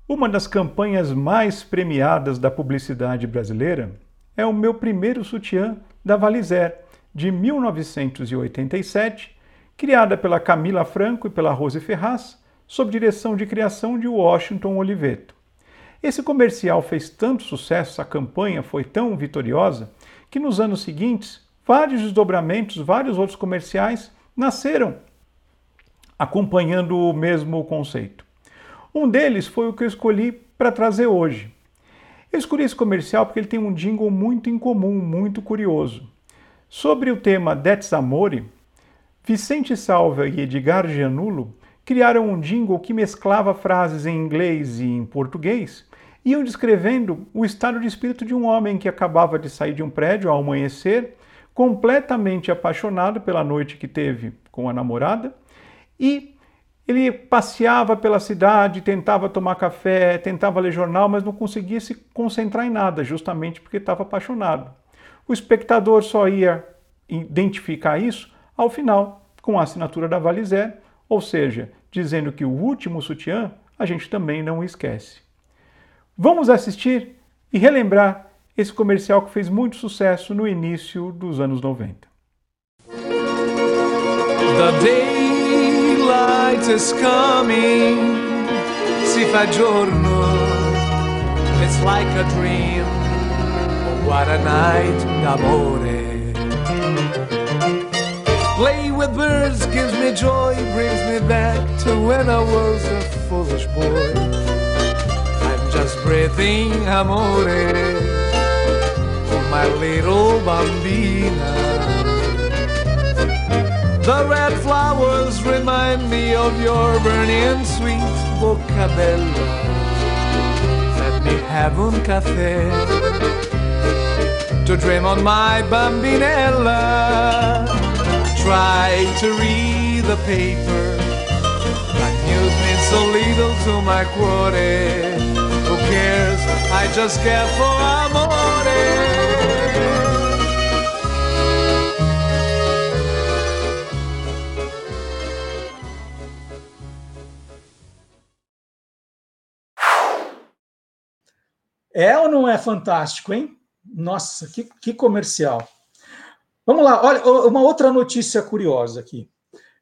Uma das campanhas mais premiadas da publicidade brasileira é o Meu Primeiro Sutiã da Valizer, de 1987, criada pela Camila Franco e pela Rose Ferraz, sob direção de criação de Washington Oliveto. Esse comercial fez tanto sucesso, essa campanha foi tão vitoriosa, que nos anos seguintes, vários desdobramentos, vários outros comerciais nasceram acompanhando o mesmo conceito. Um deles foi o que eu escolhi para trazer hoje. Eu escolhi esse comercial porque ele tem um jingle muito incomum, muito curioso. Sobre o tema That's Amore, Vicente Salva e Edgar Gianulo criaram um jingle que mesclava frases em inglês e em português, iam descrevendo o estado de espírito de um homem que acabava de sair de um prédio ao amanhecer, completamente apaixonado pela noite que teve com a namorada, e ele passeava pela cidade, tentava tomar café, tentava ler jornal, mas não conseguia se concentrar em nada, justamente porque estava apaixonado. O espectador só ia identificar isso ao final, com a assinatura da Valizer, ou seja, dizendo que o último sutiã a gente também não esquece. Vamos assistir e relembrar esse comercial que fez muito sucesso no início dos anos 90. The daylight is coming, si fa giorno, it's like a dream, what a night d'amore. Play with birds gives me joy, brings me back to when I was a foolish boy. Just breathing amore for my little bambina. The red flowers remind me of your burning sweet bocca bella. Let me have un caffè to dream on my bambinella. Try to read the paper, but news means so little to my cuore. Cares? I just care for amore. É ou não é fantástico, hein? Nossa, que, que comercial. Vamos lá, olha, uma outra notícia curiosa aqui.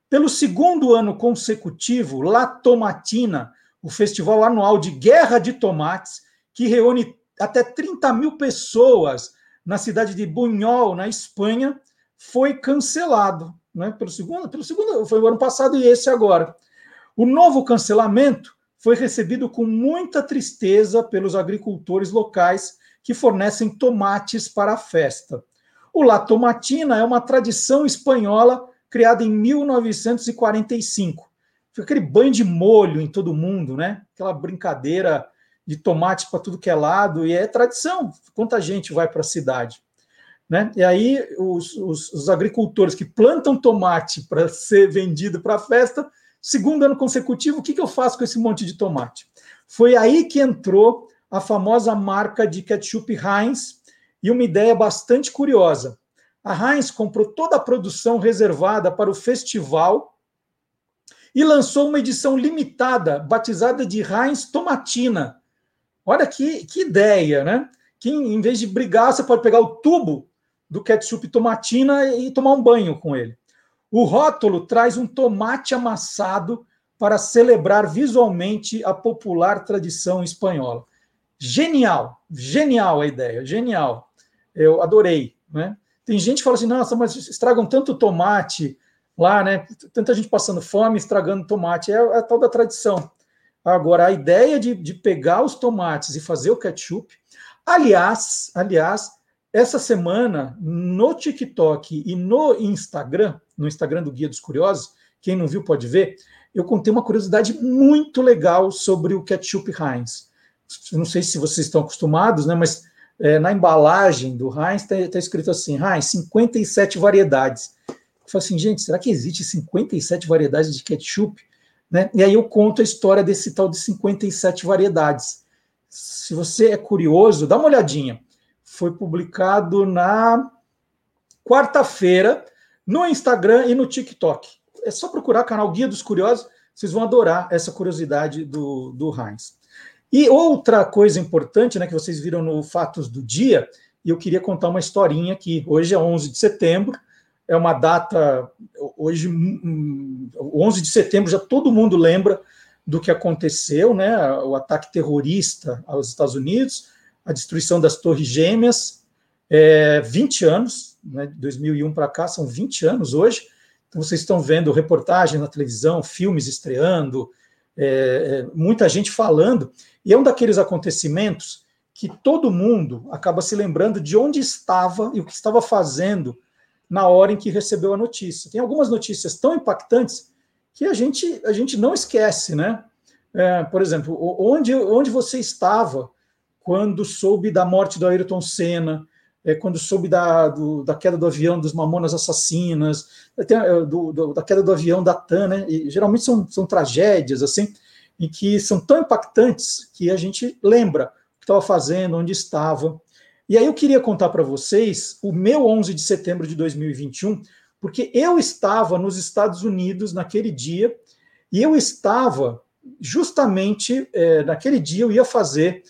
Pelo segundo ano consecutivo, La Tomatina, o festival anual de guerra de tomates, que reúne até 30 mil pessoas na cidade de Bunhol, na Espanha, foi cancelado. Né? Pelo segundo, pelo segundo, foi o ano passado e esse agora. O novo cancelamento foi recebido com muita tristeza pelos agricultores locais que fornecem tomates para a festa. O La Tomatina é uma tradição espanhola criada em 1945. Foi aquele banho de molho em todo mundo, né? Aquela brincadeira de tomate para tudo que é lado, e é tradição. Quanta gente vai para a cidade? Né? E aí, os, os, os agricultores que plantam tomate para ser vendido para a festa Segundo ano consecutivo, o que, que eu faço com esse monte de tomate? Foi aí que entrou a famosa marca de ketchup Heinz e uma ideia bastante curiosa. A Heinz comprou toda a produção reservada para o festival e lançou uma edição limitada, batizada de Heinz Tomatina. Olha que, que ideia, né? Que em vez de brigar, você pode pegar o tubo do ketchup tomatina e tomar um banho com ele. O rótulo traz um tomate amassado para celebrar visualmente a popular tradição espanhola. Genial, genial a ideia, genial. Eu adorei. Né? Tem gente que fala assim: nossa, mas estragam tanto tomate lá, né? Tanta gente passando fome, estragando tomate. É, é a tal da tradição. Agora, a ideia de, de pegar os tomates e fazer o ketchup. Aliás, aliás, essa semana, no TikTok e no Instagram, no Instagram do Guia dos Curiosos, quem não viu pode ver, eu contei uma curiosidade muito legal sobre o ketchup Heinz. não sei se vocês estão acostumados, né, mas é, na embalagem do Heinz está tá escrito assim, Heinz, 57 variedades. Eu falei assim, gente, será que existe 57 variedades de ketchup? Né? E aí eu conto a história desse tal de 57 variedades. Se você é curioso, dá uma olhadinha. Foi publicado na quarta-feira, no Instagram e no TikTok. É só procurar canal Guia dos Curiosos, vocês vão adorar essa curiosidade do, do Heinz. E outra coisa importante, né, que vocês viram no Fatos do Dia, e eu queria contar uma historinha aqui. Hoje é 11 de setembro, é uma data. Hoje, 11 de setembro, já todo mundo lembra do que aconteceu, né? O ataque terrorista aos Estados Unidos, a destruição das Torres Gêmeas, é, 20 anos, né, 2001 para cá, são 20 anos hoje. Então, vocês estão vendo reportagens na televisão, filmes estreando, é, muita gente falando, e é um daqueles acontecimentos que todo mundo acaba se lembrando de onde estava e o que estava fazendo na hora em que recebeu a notícia. Tem algumas notícias tão impactantes que a gente, a gente não esquece, né? É, por exemplo, onde, onde você estava quando soube da morte do Ayrton Senna, é, quando soube da, do, da queda do avião dos Mamonas Assassinas, é, do, do, da queda do avião da TAN, né? E, geralmente são, são tragédias, assim, em que são tão impactantes que a gente lembra o que estava fazendo, onde estava. E aí eu queria contar para vocês o meu 11 de setembro de 2021, porque eu estava nos Estados Unidos naquele dia, e eu estava justamente é, naquele dia eu ia fazer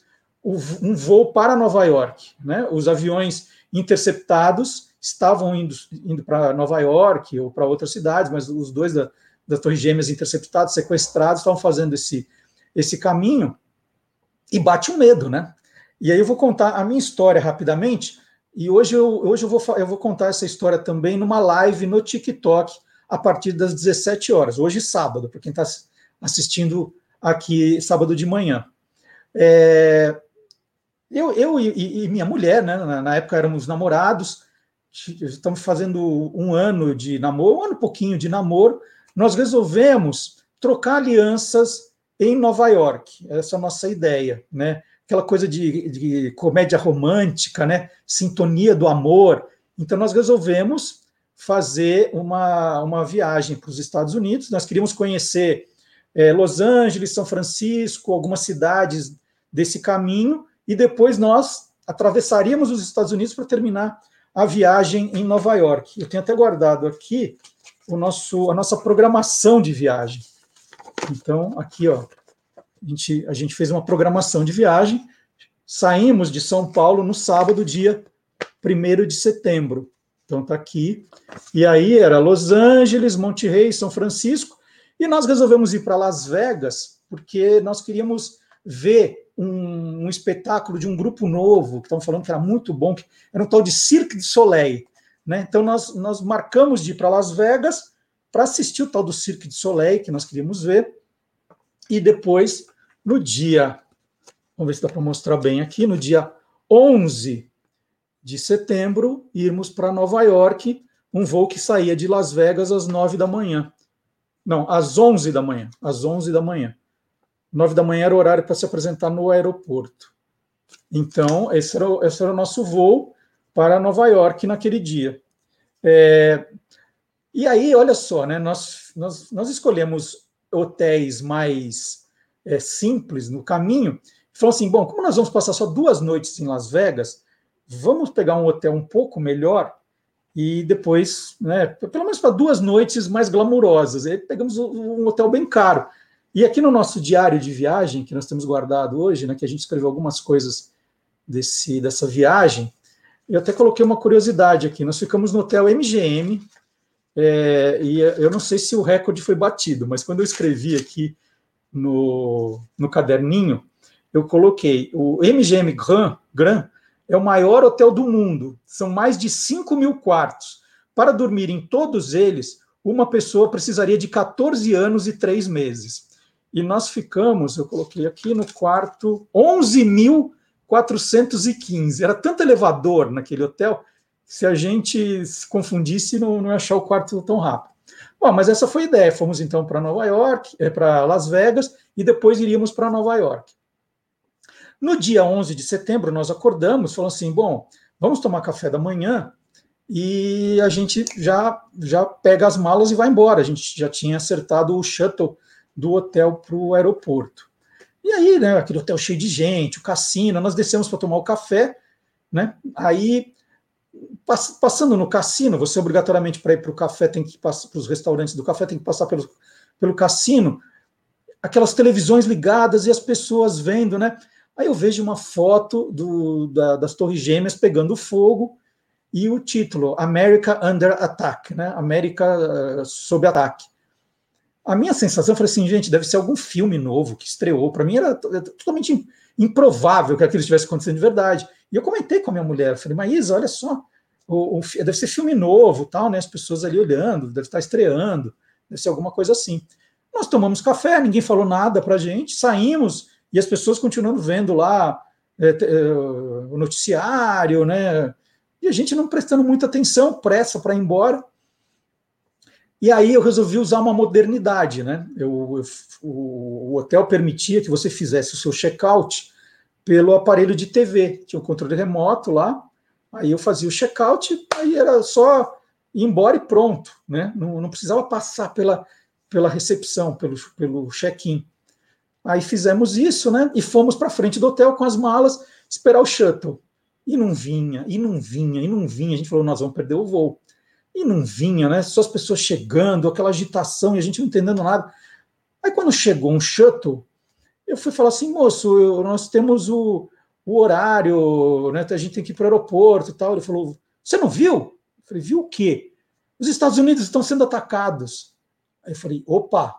um voo para Nova York. Né? Os aviões interceptados estavam indo, indo para Nova York ou para outras cidades, mas os dois da, da Torre Gêmeas interceptados, sequestrados, estavam fazendo esse, esse caminho e bate um medo, né? E aí eu vou contar a minha história rapidamente, e hoje eu, hoje eu, vou, eu vou contar essa história também numa live no TikTok a partir das 17 horas, hoje sábado, para quem está assistindo aqui sábado de manhã. É, eu, eu e, e, minha mulher, né, na, na, época éramos namorados, estamos fazendo um ano de namoro, um ano pouquinho de namoro, nós resolvemos trocar alianças em Nova York. Essa é a nossa ideia, né? Aquela coisa de, de comédia romântica, né? Sintonia do amor. Então nós resolvemos fazer uma, uma viagem para os Estados Unidos. Nós queríamos conhecer é, Los Angeles, São Francisco, algumas cidades desse caminho e depois nós atravessaríamos os Estados Unidos para terminar a viagem em Nova York. Eu tenho até guardado aqui o nosso, a nossa programação de viagem. Então, aqui, ó, a gente, a gente fez uma programação de viagem, saímos de São Paulo no sábado, dia 1 de setembro. Então, tá aqui. E aí era Los Angeles, Monte Rey, São Francisco, e nós resolvemos ir para Las Vegas, porque nós queríamos ver um, um, espetáculo de um grupo novo, que estão falando que era muito bom, que era um tal de Cirque du Soleil. Né? Então, nós, nós marcamos de ir para Las Vegas para assistir o tal do Cirque du Soleil, que nós queríamos ver, e depois, no dia, vamos ver se dá para mostrar bem aqui, no dia 11 de setembro, irmos para Nova York, um voo que saía de Las Vegas às 9 da manhã. Não, às 11 da manhã, às 11 da manhã. Nove da manhã era o horário para se apresentar no aeroporto. Então, esse era, o, esse era o nosso voo para Nova York naquele dia. É, e aí, olha só, né, nós, nós, nós escolhemos hotéis mais é, simples no caminho. Falou assim: bom, como nós vamos passar só duas noites em Las Vegas, vamos pegar um hotel um pouco melhor e depois, né, pelo menos para duas noites mais glamurosas. Aí pegamos um hotel bem caro. E aqui no nosso diário de viagem, que nós temos guardado hoje, né, que a gente escreveu algumas coisas desse, dessa viagem, eu até coloquei uma curiosidade aqui. Nós ficamos no hotel MGM, é, e eu não sei se o recorde foi batido, mas quando eu escrevi aqui no, no caderninho, eu coloquei o MGM Grand, Grand é o maior hotel do mundo, são mais de 5 mil quartos. Para dormir em todos eles, uma pessoa precisaria de 14 anos e 3 meses e nós ficamos, eu coloquei aqui no quarto, 11.415. Era tanto elevador naquele hotel, se a gente se confundisse, não, não achar o quarto tão rápido. Bom, mas essa foi a ideia. Fomos então para Nova York, é, para Las Vegas, e depois iríamos para Nova York. No dia 11 de setembro, nós acordamos, falamos assim: bom, vamos tomar café da manhã e a gente já, já pega as malas e vai embora. A gente já tinha acertado o shuttle do hotel para o aeroporto. E aí, né, aquele hotel cheio de gente, o cassino, nós descemos para tomar o café, né? Aí, passando no cassino, você obrigatoriamente para ir para o café tem que passar para os restaurantes do café tem que passar pelo, pelo cassino, aquelas televisões ligadas e as pessoas vendo, né? Aí eu vejo uma foto do, da, das Torres Gêmeas pegando fogo e o título America Under Attack, né? América uh, sob ataque. A minha sensação foi assim, gente, deve ser algum filme novo que estreou. Para mim era totalmente improvável que aquilo estivesse acontecendo de verdade. E eu comentei com a minha mulher, falei, Maísa, olha só, o, o, deve ser filme novo, tal, né? As pessoas ali olhando, deve estar estreando, deve ser alguma coisa assim. Nós tomamos café, ninguém falou nada para gente, saímos e as pessoas continuando vendo lá é, é, o noticiário, né? E a gente não prestando muita atenção, pressa para ir embora. E aí eu resolvi usar uma modernidade, né? Eu, eu, o, o, hotel permitia que você fizesse o seu check-out pelo aparelho de TV. Tinha um controle remoto lá, aí eu fazia o check-out, aí era só ir embora e pronto, né? Não, não precisava passar pela, pela recepção, pelo, pelo check-in. Aí fizemos isso, né? E fomos para frente do hotel com as malas esperar o shuttle. E não vinha, e não vinha, e não vinha. A gente falou, nós vamos perder o voo. E não vinha, né? Só as pessoas chegando, aquela agitação e a gente não entendendo nada. Aí quando chegou um shuttle, eu fui falar assim, moço, eu, nós temos o, o horário, né? A gente tem que ir para o aeroporto e tal. Ele falou, você não viu? Eu falei, viu o quê? Os Estados Unidos estão sendo atacados. Aí eu falei, opa!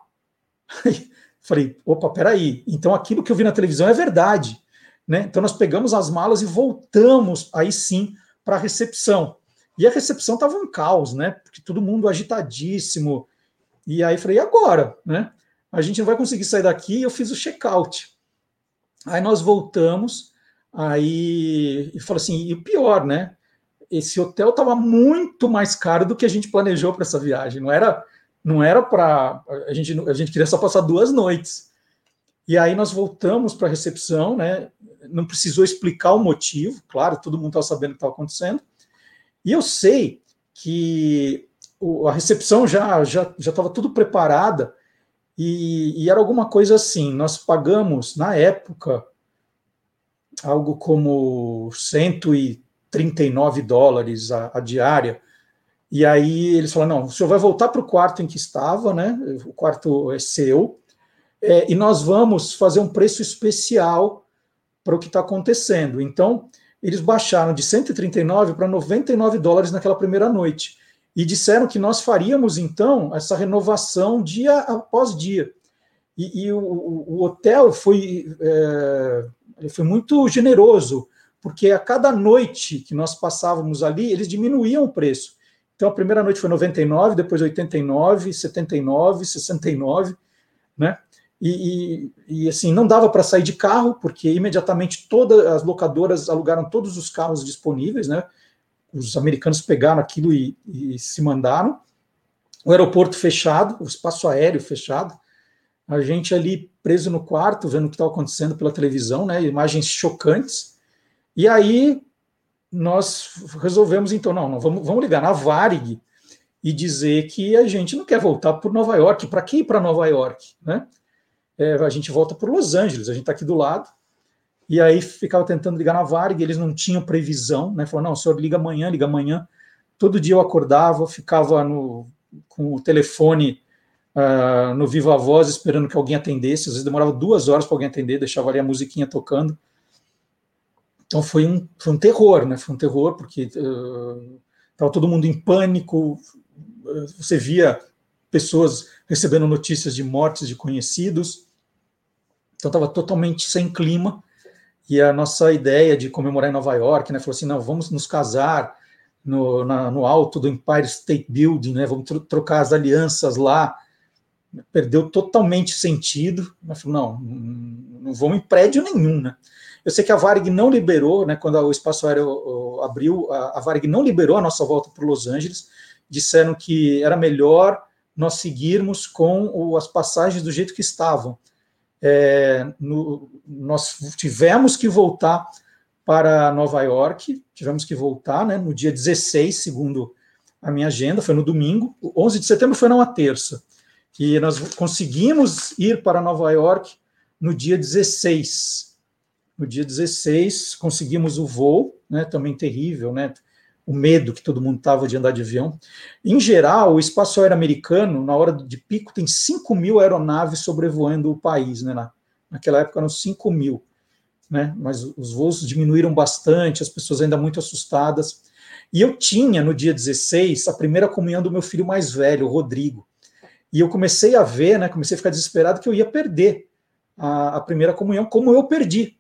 falei, opa, peraí. Então aquilo que eu vi na televisão é verdade. Né? Então nós pegamos as malas e voltamos aí sim para a recepção. E a recepção estava um caos, né? Porque todo mundo agitadíssimo. E aí falei, e agora? Né? A gente não vai conseguir sair daqui. Eu fiz o check-out. Aí nós voltamos, aí e falou assim, e o pior, né? Esse hotel estava muito mais caro do que a gente planejou para essa viagem. Não era, não era para a gente, a gente queria só passar duas noites. E aí nós voltamos para a recepção, né? não precisou explicar o motivo, claro, todo mundo estava sabendo o que estava acontecendo. E eu sei que a recepção já já já estava tudo preparada e, e, era alguma coisa assim. Nós pagamos na época algo como 139 dólares a, a diária. E aí eles falaram: não, o senhor vai voltar para o quarto em que estava, né? O quarto é seu, é, e nós vamos fazer um preço especial para o que está acontecendo. Então, eles baixaram de 139 para 99 dólares naquela primeira noite. E disseram que nós faríamos, então, essa renovação dia após dia. E, e o, o, hotel foi, é, foi muito generoso, porque a cada noite que nós passávamos ali, eles diminuíam o preço. Então, a primeira noite foi 99, depois 89, 79, 69, né? E, e, e, assim, não dava para sair de carro, porque imediatamente todas as locadoras alugaram todos os carros disponíveis, né? Os americanos pegaram aquilo e, e se mandaram. O aeroporto fechado, o espaço aéreo fechado, a gente ali preso no quarto, vendo o que estava acontecendo pela televisão, né? Imagens chocantes. E aí nós resolvemos, então, não, não vamos, vamos ligar na Varig e dizer que a gente não quer voltar por Nova York. Para que ir para Nova York, né? é, a gente volta para Los Angeles, a gente está aqui do lado. E aí ficava tentando ligar na Varg, eles não tinham previsão, né? Falou, não, o senhor liga amanhã, liga amanhã. Todo dia eu acordava, ficava no, com o telefone uh, no Viva Voz, esperando que alguém atendesse. Às vezes demorava duas horas para alguém atender, deixava ali a musiquinha tocando. Então foi um, foi um terror, né? Foi um terror, porque estava uh, todo mundo em pânico. Você via pessoas recebendo notícias de mortes de conhecidos. Então estava totalmente sem clima. E a nossa ideia de comemorar em Nova York, né, falou assim, não, vamos nos casar no, na, no alto do Empire State Building, né, vamos tro trocar as alianças lá. Perdeu totalmente sentido. Mas falou, não, não vamos em prédio nenhum, né? Eu sei que a Varg não liberou, né, quando o espaço aéreo abriu, a, Varg não liberou a nossa volta para Los Angeles. Disseram que era melhor nós seguirmos com o, as passagens do jeito que estavam é, no, nós tivemos que voltar para Nova York, tivemos que voltar né, no dia 16, segundo a minha agenda, foi no domingo, 11 de setembro foi numa terça, e nós conseguimos ir para Nova York no dia 16. No dia 16, conseguimos o voo, né, também terrível, né, o medo que todo mundo estava de andar de avião. Em geral, o espaço aéreo americano, na hora de pico, tem 5 mil aeronaves sobrevoando o país, né? Na, naquela época eram 5 mil, né? Mas os voos diminuíram bastante, as pessoas ainda muito assustadas. E eu tinha, no dia 16, a primeira comunhão do meu filho mais velho, o Rodrigo. E eu comecei a ver, né? Comecei a ficar desesperado que eu ia perder a, a primeira comunhão, como eu perdi.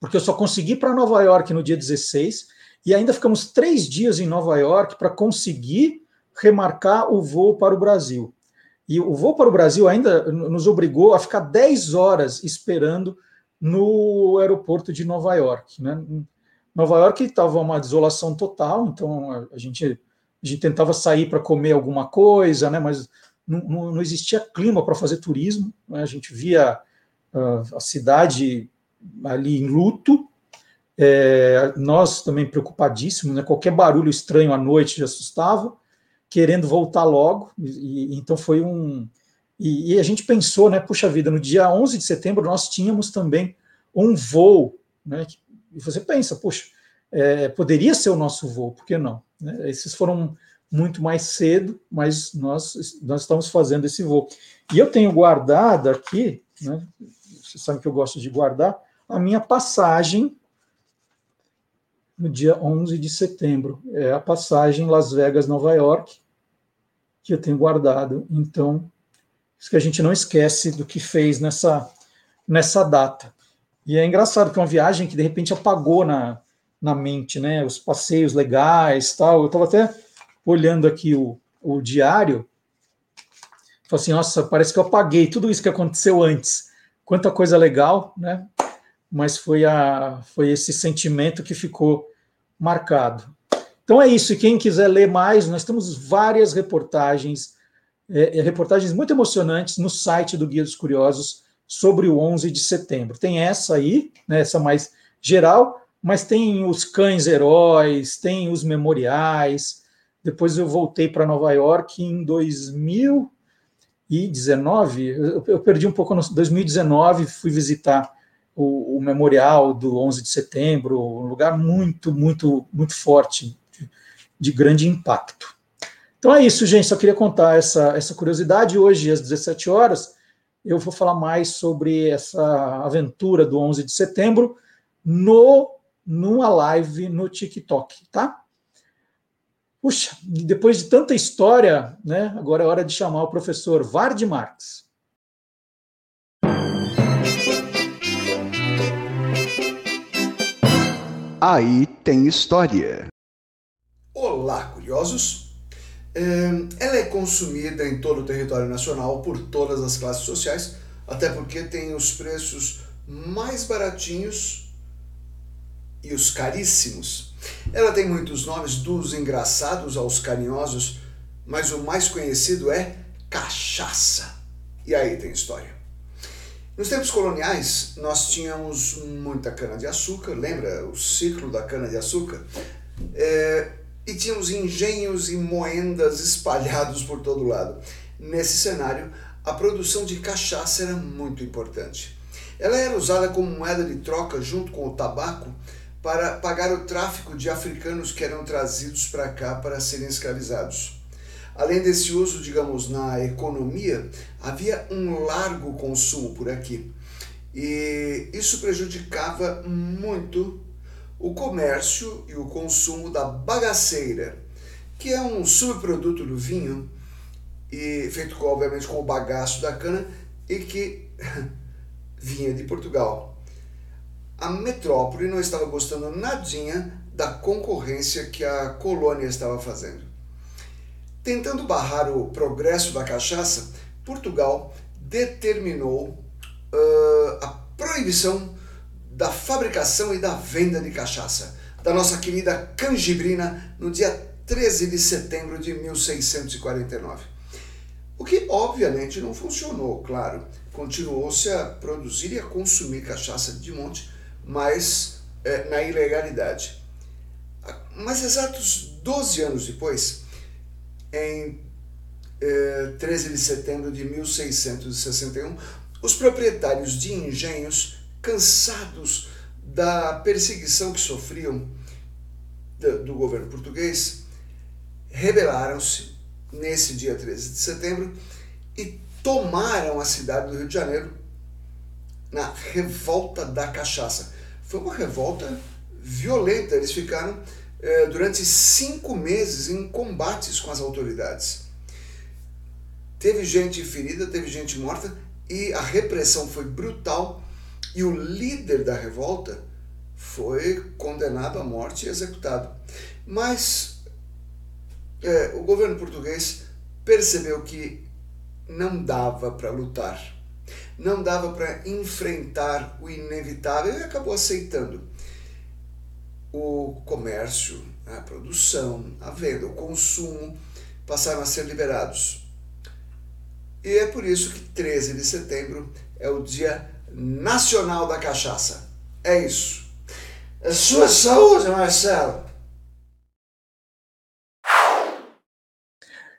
Porque eu só consegui para Nova York no dia 16 e ainda ficamos três dias em Nova York para conseguir remarcar o voo para o Brasil. E o voo para o Brasil ainda nos obrigou a ficar 10 horas esperando no aeroporto de Nova York. Né? Nova York estava uma desolação total, então a gente, a gente tentava sair para comer alguma coisa, né? mas não, não, não existia clima para fazer turismo. Né? A gente via uh, a cidade ali em luto, é, nós também preocupadíssimos, né? qualquer barulho estranho à noite já assustava, querendo voltar logo, e, e então foi um... E, e, a gente pensou, né, puxa vida, no dia 11 de setembro nós tínhamos também um voo, né, e você pensa, puxa, é, poderia ser o nosso voo, por que não? Né? Esses foram muito mais cedo, mas nós, nós estamos fazendo esse voo. E eu tenho guardado aqui, né, você sabe que eu gosto de guardar, a minha passagem no dia 11 de setembro. É a passagem Las Vegas, Nova York, que eu tenho guardado. Então, isso que a gente não esquece do que fez nessa, nessa data. E é engraçado que é uma viagem que de repente apagou na, na mente, né? Os passeios legais, tal. Eu estava até olhando aqui o, o diário, falei assim, nossa, parece que eu apaguei tudo isso que aconteceu antes. Quanta coisa legal, né? Mas foi a foi esse sentimento que ficou marcado. Então é isso. E quem quiser ler mais, nós temos várias reportagens, é, é reportagens muito emocionantes no site do Guia dos Curiosos sobre o 11 de setembro. Tem essa aí, né, essa mais geral, mas tem os cães heróis, tem os memoriais. Depois eu voltei para Nova York em 2019. Eu, perdi um pouco no 2019, fui visitar o, o, memorial do 11 de setembro, um lugar muito, muito, muito forte, de, de grande impacto. Então é isso, gente. Só queria contar essa, essa curiosidade. Hoje, às 17 horas, eu vou falar mais sobre essa aventura do 11 de setembro no numa live no TikTok, tá? Puxa, depois de tanta história, né? Agora é hora de chamar o professor Vard Marx. Aí tem história. Olá, curiosos! Ela é consumida em todo o território nacional por todas as classes sociais, até porque tem os preços mais baratinhos e os caríssimos. Ela tem muitos nomes, dos engraçados aos carinhosos, mas o mais conhecido é cachaça. E aí tem história. Nos tempos coloniais, nós tínhamos muita cana-de-açúcar, lembra o ciclo da cana-de-açúcar? É, e tínhamos engenhos e moendas espalhados por todo lado. Nesse cenário, a produção de cachaça era muito importante. Ela era usada como moeda de troca junto com o tabaco para pagar o tráfico de africanos que eram trazidos para cá para serem escravizados. Além desse uso, digamos, na economia, havia um largo consumo por aqui. E isso prejudicava muito o comércio e o consumo da bagaceira, que é um subproduto do vinho, e feito obviamente com o bagaço da cana e que vinha de Portugal. A metrópole não estava gostando nadinha da concorrência que a colônia estava fazendo. Tentando barrar o progresso da cachaça, Portugal determinou uh, a proibição da fabricação e da venda de cachaça da nossa querida canjibrina no dia 13 de setembro de 1649. O que obviamente não funcionou, claro. Continuou-se a produzir e a consumir cachaça de monte, mas é, na ilegalidade. Mas exatos 12 anos depois, em é, 13 de setembro de 1661, os proprietários de engenhos cansados da perseguição que sofriam do governo português, rebelaram-se nesse dia 13 de setembro e tomaram a cidade do Rio de Janeiro na revolta da cachaça. Foi uma revolta violenta, eles ficaram eh, durante cinco meses em combates com as autoridades. Teve gente ferida, teve gente morta e a repressão foi brutal e o líder da revolta foi condenado à morte e executado. Mas é, o governo português percebeu que não dava para lutar, não dava para enfrentar o inevitável e acabou aceitando. O comércio, a produção, a venda, o consumo passaram a ser liberados. E é por isso que 13 de setembro é o Dia Nacional da Cachaça. É isso. A sua saúde, Marcelo.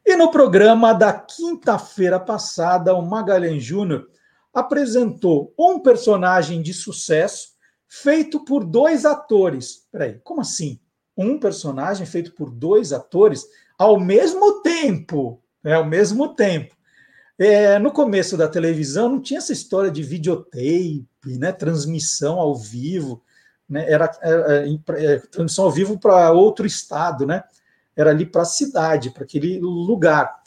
E no programa da quinta-feira passada, o Magalhães Júnior apresentou um personagem de sucesso feito por dois atores. Peraí, como assim? Um personagem feito por dois atores ao mesmo tempo. É, ao mesmo tempo. É, no começo da televisão não tinha essa história de videotape, né, transmissão ao vivo, né, era, era, era transmissão ao vivo para outro estado, né? Era ali para a cidade, para aquele lugar.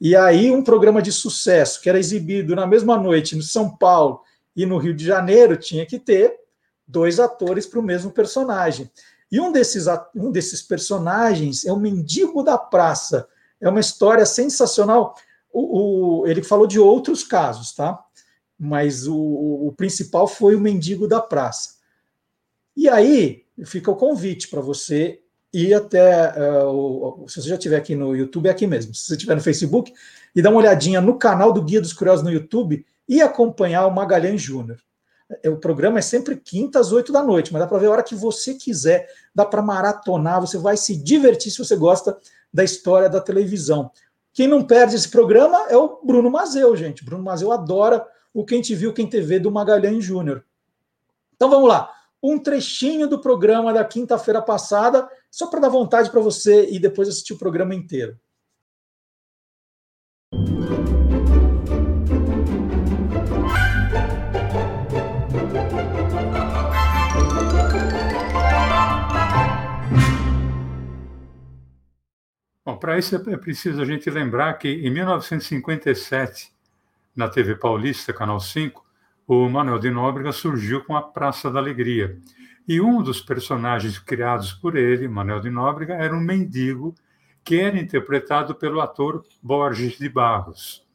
E aí um programa de sucesso que era exibido na mesma noite no São Paulo e no Rio de Janeiro tinha que ter dois atores para o mesmo personagem. E um desses, um desses personagens é o Mendigo da Praça. É uma história sensacional o, o, ele falou de outros casos, tá? Mas o, o principal foi o mendigo da praça. E aí fica o convite para você ir até. Uh, se você já estiver aqui no YouTube, é aqui mesmo. Se você estiver no Facebook, e dar uma olhadinha no canal do Guia dos Curiosos no YouTube e acompanhar o Magalhães Júnior. É, o programa é sempre quinta às oito da noite, mas dá para ver a hora que você quiser, dá para maratonar, você vai se divertir se você gosta da história da televisão. Quem não perde esse programa é o Bruno Mazeu, gente. Bruno Mazeu adora o Quem Te Viu, Quem TV do Magalhães Júnior. Então vamos lá. Um trechinho do programa da quinta-feira passada, só para dar vontade para você e depois assistir o programa inteiro. Bom, para isso é preciso a gente lembrar que em 1957, na TV Paulista, Canal 5, o Manuel de Nóbrega surgiu com a Praça da Alegria. E um dos personagens criados por ele, Manuel de Nóbrega, era um mendigo que era interpretado pelo ator Borges de Barros.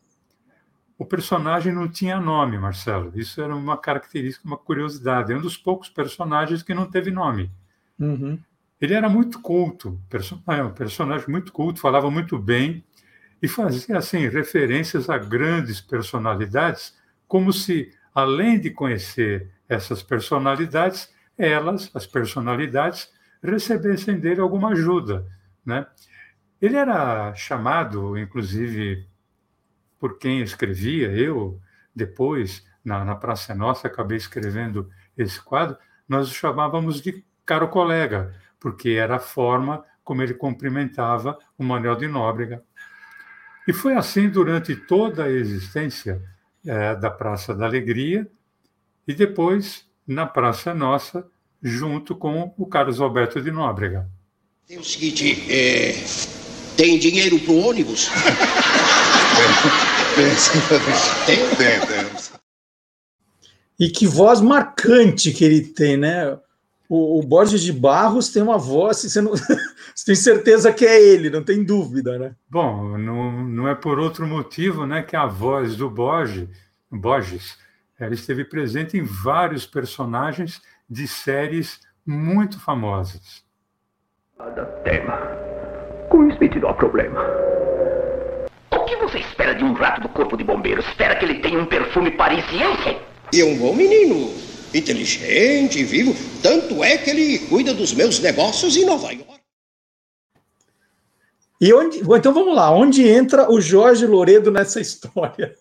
O personagem não tinha nome, Marcelo. Isso era uma característica, uma curiosidade. É um dos poucos personagens que não teve nome. Uhum. Ele era muito culto, é, um personagem muito culto, falava muito bem e fazia assim referências a grandes personalidades, como se além de conhecer essas personalidades, elas, as personalidades, recebessem dele alguma ajuda, né? Ele era chamado, inclusive, por quem escrevia, eu depois na, na Praça Nossa acabei escrevendo esse quadro, nós o chamávamos de caro colega, porque era a forma como ele cumprimentava o Manuel de Nóbrega. E foi assim durante toda a existência é, da Praça da Alegria e depois na Praça Nossa, junto com o Carlos Alberto de Nóbrega. Tem o seguinte, é, tem dinheiro para o ônibus? tem, tem, tem. E que voz marcante que ele tem, né? o, o Borges de Barros tem uma voz, você, não, você tem certeza que é ele, não tem dúvida, né? Bom, não, não é por outro motivo né, que a voz do Borges, Borges ela esteve presente em vários personagens de séries muito famosas. Cada tema. Com isso não há problema. O que você espera de um rato do corpo de bombeiros? Espera que ele tenha um perfume parisiense? E um bom menino inteligente, vivo. Tanto é que ele cuida dos meus negócios em Nova York. E onde, então vamos lá, onde entra o Jorge Loredo nessa história?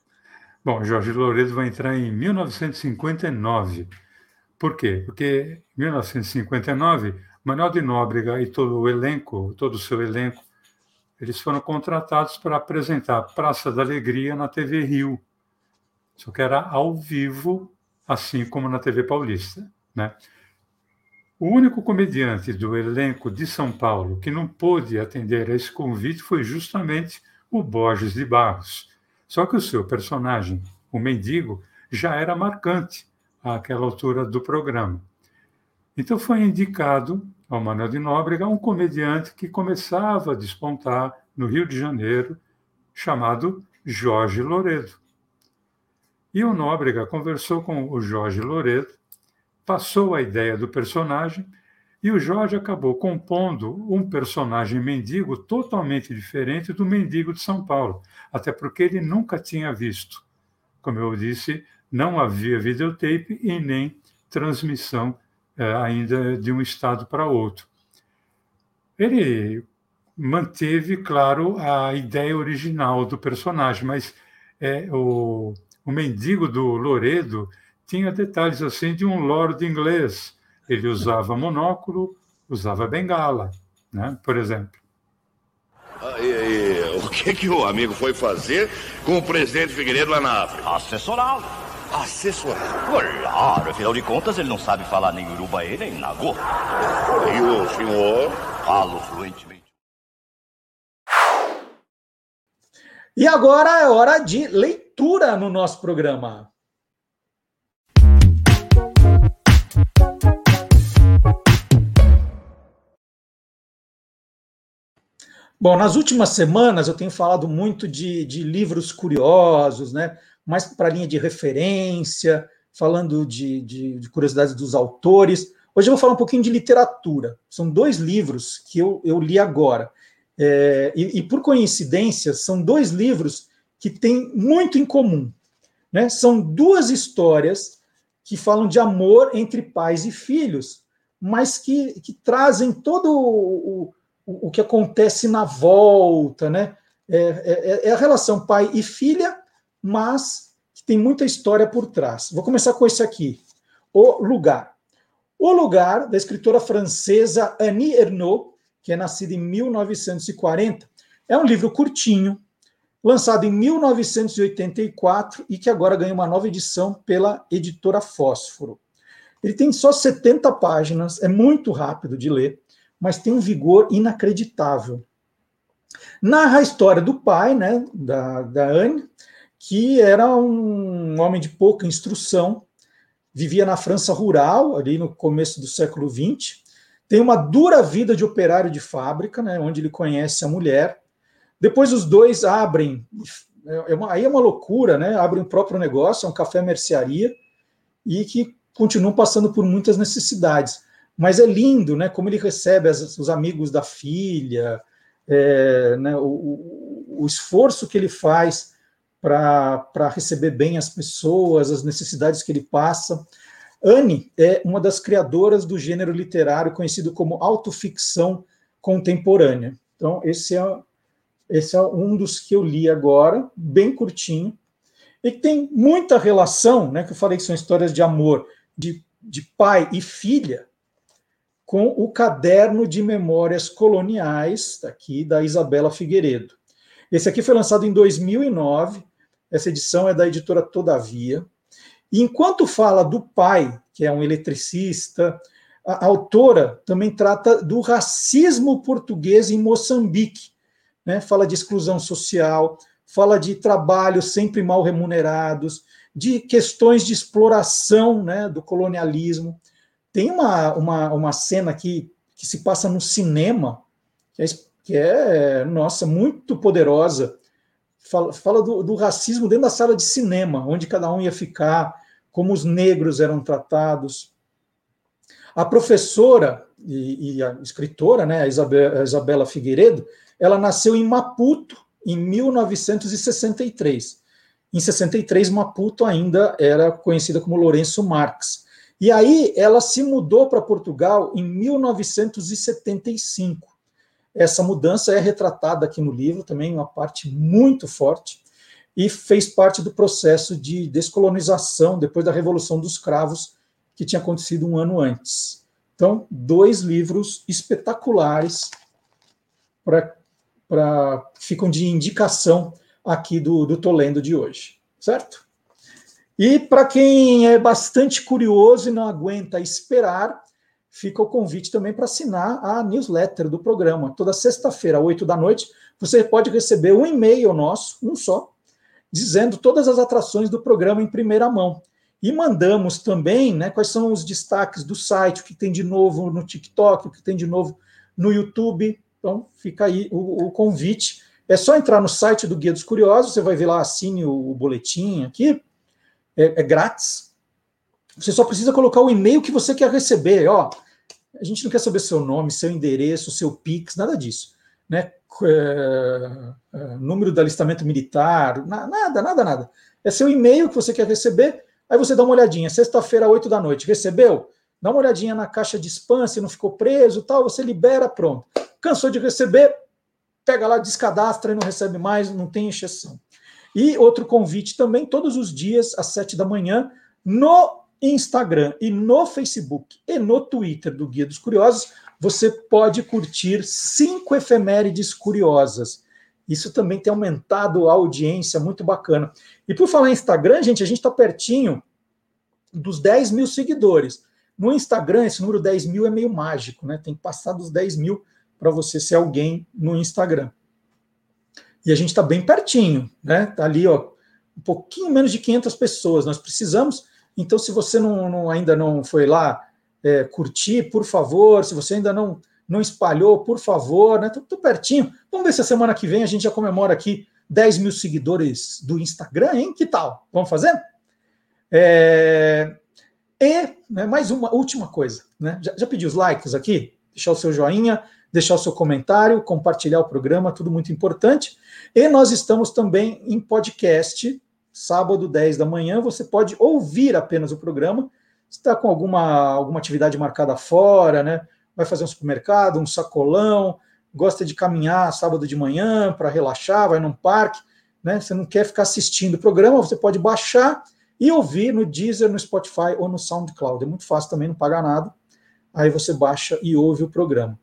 Bom, Jorge Loredo vai entrar em 1959. Por quê? Porque em 1959, Manuel de Nóbrega e todo o elenco, todo o seu elenco, eles foram contratados para apresentar Praça da Alegria na TV Rio. Só que era ao vivo assim como na TV Paulista. Né? O único comediante do elenco de São Paulo que não pôde atender a esse convite foi justamente o Borges de Barros. Só que o seu personagem, o mendigo, já era marcante àquela altura do programa. Então foi indicado ao Manuel de Nóbrega um comediante que começava a despontar no Rio de Janeiro, chamado Jorge Loredo. E o Nóbrega conversou com o Jorge Loredo, passou a ideia do personagem e o Jorge acabou compondo um personagem mendigo totalmente diferente do mendigo de São Paulo, até porque ele nunca tinha visto. Como eu disse, não havia videotape e nem transmissão eh, ainda de um estado para outro. Ele manteve, claro, a ideia original do personagem, mas é, o, o mendigo do Loredo tinha detalhes assim de um lord inglês. Ele usava monóculo, usava bengala, né? por exemplo. Ah, e, e, o que, que o amigo foi fazer com o presidente Figueiredo lá na África? Assessorá-lo. Assessorar? Claro, afinal de contas ele não sabe falar nem urubaê nem nagô. E o senhor? Falo fluentemente. E agora é hora de leitura no nosso programa. Bom, nas últimas semanas eu tenho falado muito de, de livros curiosos, né? mais para linha de referência, falando de, de, de, curiosidades dos autores. Hoje eu vou falar um pouquinho de literatura. São dois livros que eu, eu li agora. É, e, e, por coincidência, são dois livros que têm muito em comum. Né? São duas histórias que falam de amor entre pais e filhos, mas que, que trazem todo o, o, que acontece na volta. Né? É, é, é a relação pai e filha, mas que tem muita história por trás. Vou começar com esse aqui, O Lugar. O Lugar, da escritora francesa Annie Ernaux, que é nascida em 1940. É um livro curtinho, lançado em 1984 e que agora ganha uma nova edição pela editora Fósforo. Ele tem só 70 páginas, é muito rápido de ler, mas tem um vigor inacreditável. Narra a história do pai, né, da, da Anne, que era um homem de pouca instrução, vivia na França rural, ali no começo do século XX, tem uma dura vida de operário de fábrica, né, onde ele conhece a mulher. Depois os dois abrem, é, é uma, aí é uma loucura, né? Abrem o próprio negócio, é um café mercearia, e que continuam passando por muitas necessidades. Mas é lindo, né? Como ele recebe as, os amigos da filha, é, né, o, o, esforço que ele faz para receber bem as pessoas, as necessidades que ele passa. Anne é uma das criadoras do gênero literário conhecido como autoficção contemporânea. Então, esse é, esse é um dos que eu li agora, bem curtinho, e que tem muita relação, né, que eu falei que são histórias de amor de, de pai e filha, com o caderno de memórias coloniais, aqui da Isabela Figueiredo. Esse aqui foi lançado em 2009, essa edição é da editora Todavia, e enquanto fala do pai, que é um eletricista, a autora também trata do racismo português em Moçambique. Né? Fala de exclusão social, fala de trabalhos sempre mal remunerados, de questões de exploração né, do colonialismo. Tem uma, uma, uma cena aqui que se passa no cinema, que é, que é nossa, muito poderosa. Fala, fala do, do racismo dentro da sala de cinema, onde cada um ia ficar, como os negros eram tratados. A professora e, e a escritora, né, a Isabela, a Isabela Figueiredo, ela nasceu em Maputo em 1963. Em 63, Maputo ainda era conhecida como Lourenço Marx. E aí ela se mudou para Portugal em 1975. Essa mudança é retratada aqui no livro, também uma parte muito forte e fez parte do processo de descolonização depois da Revolução dos Cravos, que tinha acontecido um ano antes. Então, dois livros espetaculares para ficam de indicação aqui do, do Tolendo de hoje, certo? E para quem é bastante curioso e não aguenta esperar, fica o convite também para assinar a newsletter do programa. Toda sexta-feira, às 8 da noite, você pode receber um e-mail nosso, um só, dizendo todas as atrações do programa em primeira mão. E mandamos também né, quais são os destaques do site, o que tem de novo no TikTok, o que tem de novo no YouTube. Então, fica aí o, o convite. É só entrar no site do Guia dos Curiosos, você vai ver lá, assine o, o boletim aqui, é, é, grátis. Você só precisa colocar o e-mail que você quer receber. Ó, a gente não quer saber seu nome, seu endereço, seu Pix, nada disso. Né? É, é, número do alistamento militar, nada, nada, nada. É seu e-mail que você quer receber, aí você dá uma olhadinha, sexta-feira, 8 da noite, recebeu? Dá uma olhadinha na caixa de spam, se não ficou preso tal, você libera, pronto. Cansou de receber, pega lá, descadastra e não recebe mais, não tem exceção. E outro convite também, todos os dias, às sete da manhã, no Instagram e no Facebook e no Twitter do Guia dos Curiosos, você pode curtir cinco efemérides curiosas. Isso também tem aumentado a audiência, muito bacana. E por falar em Instagram, gente, a gente está pertinho dos 10 mil seguidores. No Instagram, esse número 10 mil é meio mágico, né? Tem que passar dos 10 mil para você ser alguém no Instagram. E a gente está bem pertinho, né? Está ali, ó, um pouquinho menos de 500 pessoas. Nós precisamos. Então, se você não, não ainda não foi lá é, curtir, por favor. Se você ainda não não espalhou, por favor, né? Tô, pertinho. Vamos ver se a semana que vem a gente já comemora aqui 10 mil seguidores do Instagram, hein? Que tal? Vamos fazer? É... E né, mais uma última coisa, né? Já, já os likes aqui? Deixar o seu joinha, deixar o seu comentário, compartilhar o programa, tudo muito importante. E nós estamos também em podcast, sábado, 10 da manhã. Você pode ouvir apenas o programa. Se está com alguma, alguma atividade marcada fora, né? Vai fazer um supermercado, um sacolão, gosta de caminhar sábado de manhã para relaxar, vai num parque, né? Você não quer ficar assistindo o programa, você pode baixar e ouvir no Deezer, no Spotify ou no SoundCloud. É muito fácil também, não paga nada. Aí você baixa e ouve o programa.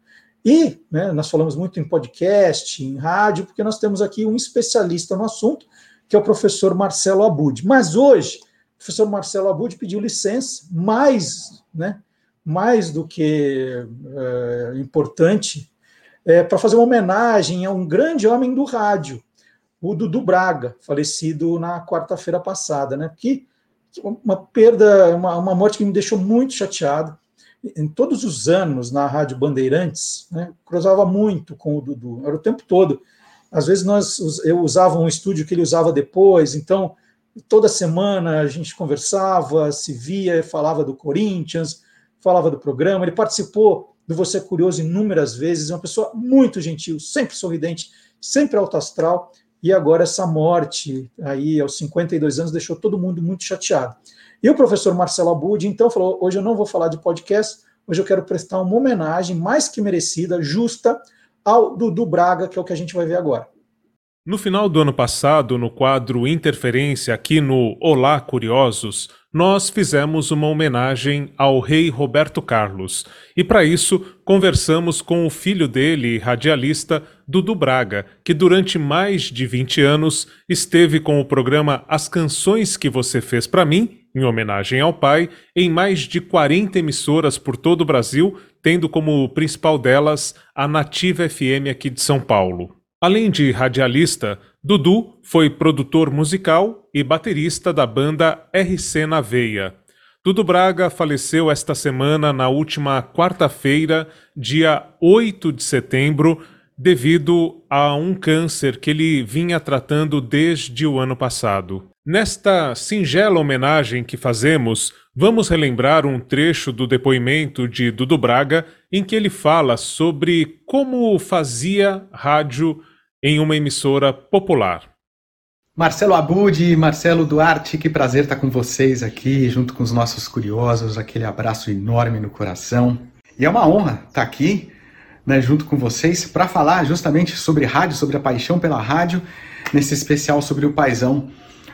E né, nós falamos muito em podcast, em rádio, porque nós temos aqui um especialista no assunto, que é o professor Marcelo Abud. Mas hoje, o professor Marcelo Abud pediu licença, mais, né, mais do que é, importante, é, para fazer uma homenagem a um grande homem do rádio, o Dudu Braga, falecido na quarta-feira passada, né? Que, uma perda, uma, uma morte que me deixou muito chateado em todos os anos na Rádio Bandeirantes, né, cruzava muito com o Dudu, era o tempo todo. Às vezes nós, eu usava um estúdio que ele usava depois, então toda semana a gente conversava, se via, falava do Corinthians, falava do programa. Ele participou do Você Curioso inúmeras vezes, é uma pessoa muito gentil, sempre sorridente, sempre alto astral, e agora essa morte aí aos 52 anos deixou todo mundo muito chateado. E o professor Marcelo Abud, então, falou: hoje eu não vou falar de podcast, hoje eu quero prestar uma homenagem mais que merecida, justa, ao Dudu Braga, que é o que a gente vai ver agora. No final do ano passado, no quadro Interferência, aqui no Olá Curiosos, nós fizemos uma homenagem ao rei Roberto Carlos. E para isso, conversamos com o filho dele, radialista Dudu Braga, que durante mais de 20 anos esteve com o programa As Canções que Você Fez para Mim em homenagem ao pai, em mais de 40 emissoras por todo o Brasil, tendo como principal delas a Nativa FM aqui de São Paulo. Além de radialista, Dudu foi produtor musical e baterista da banda RC na Veia. Dudu Braga faleceu esta semana, na última quarta-feira, dia 8 de setembro, devido a um câncer que ele vinha tratando desde o ano passado. Nesta singela homenagem que fazemos, vamos relembrar um trecho do depoimento de Dudu Braga em que ele fala sobre como fazia rádio em uma emissora popular. Marcelo Abud, Marcelo Duarte, que prazer estar com vocês aqui, junto com os nossos curiosos, aquele abraço enorme no coração. E é uma honra estar aqui, né, junto com vocês, para falar justamente sobre rádio, sobre a paixão pela rádio, nesse especial sobre o paisão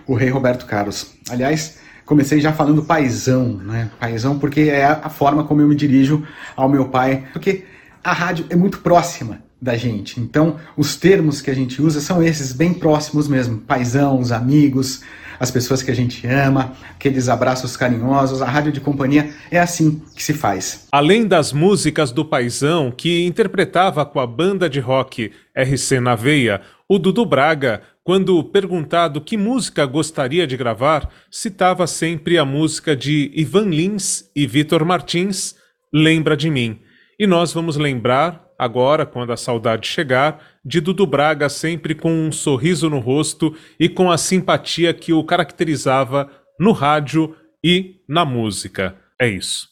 o rei Roberto Carlos. Aliás, comecei já falando paisão, né? porque é a forma como eu me dirijo ao meu pai, porque a rádio é muito próxima da gente. Então, os termos que a gente usa são esses bem próximos mesmo: paisão, os amigos, as pessoas que a gente ama, aqueles abraços carinhosos. A rádio de companhia é assim que se faz. Além das músicas do paisão que interpretava com a banda de rock RC na Veia, o Dudu Braga, quando perguntado que música gostaria de gravar, citava sempre a música de Ivan Lins e Vitor Martins, Lembra de Mim. E nós vamos lembrar agora, quando a saudade chegar, de Dudu Braga sempre com um sorriso no rosto e com a simpatia que o caracterizava no rádio e na música. É isso.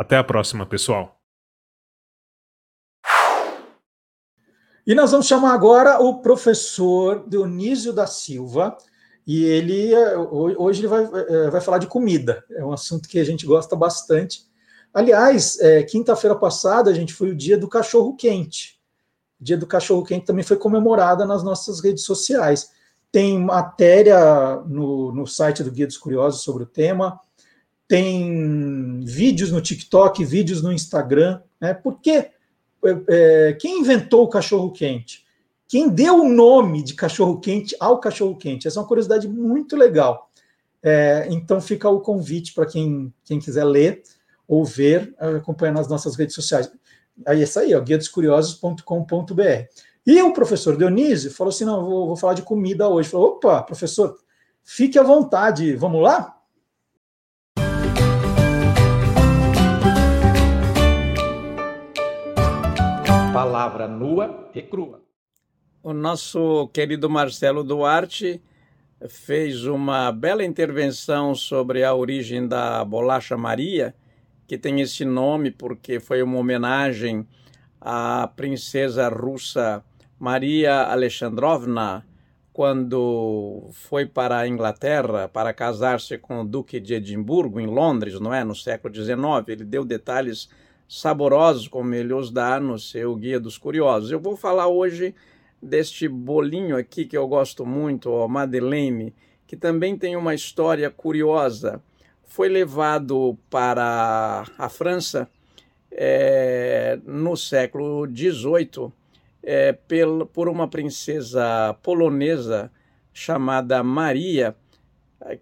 Até a próxima, pessoal. E nós vamos chamar agora o professor Dionísio da Silva. E ele hoje ele vai, é, vai falar de comida. É um assunto que a gente gosta bastante. Aliás, é, quinta-feira passada, a gente foi o dia do cachorro quente. O dia do cachorro quente também foi comemorada nas nossas redes sociais. Tem matéria no, no site do Guia dos Curiosos sobre o tema, tem vídeos no TikTok, vídeos no Instagram. Né? Porque é, é, quem inventou o cachorro quente? Quem deu o nome de cachorro quente ao cachorro quente? Essa é uma curiosidade muito legal. É, então fica o convite para quem, quem quiser ler ou ver acompanhando nas nossas redes sociais. Aí é isso aí, ó, guiadoscuriosos.com.br. E o professor Dionísio falou assim: não, vou, vou falar de comida hoje. Falou, opa, professor, fique à vontade, vamos lá? Palavra nua e crua. O nosso querido Marcelo Duarte fez uma bela intervenção sobre a origem da bolacha Maria que tem esse nome porque foi uma homenagem à princesa russa Maria Alexandrovna, quando foi para a Inglaterra para casar-se com o Duque de Edimburgo, em Londres, não é? No século XIX. Ele deu detalhes saborosos, como ele os dá no seu Guia dos Curiosos. Eu vou falar hoje deste bolinho aqui que eu gosto muito, o Madeleine, que também tem uma história curiosa foi levado para a França é, no século XVIII é, por uma princesa polonesa chamada Maria,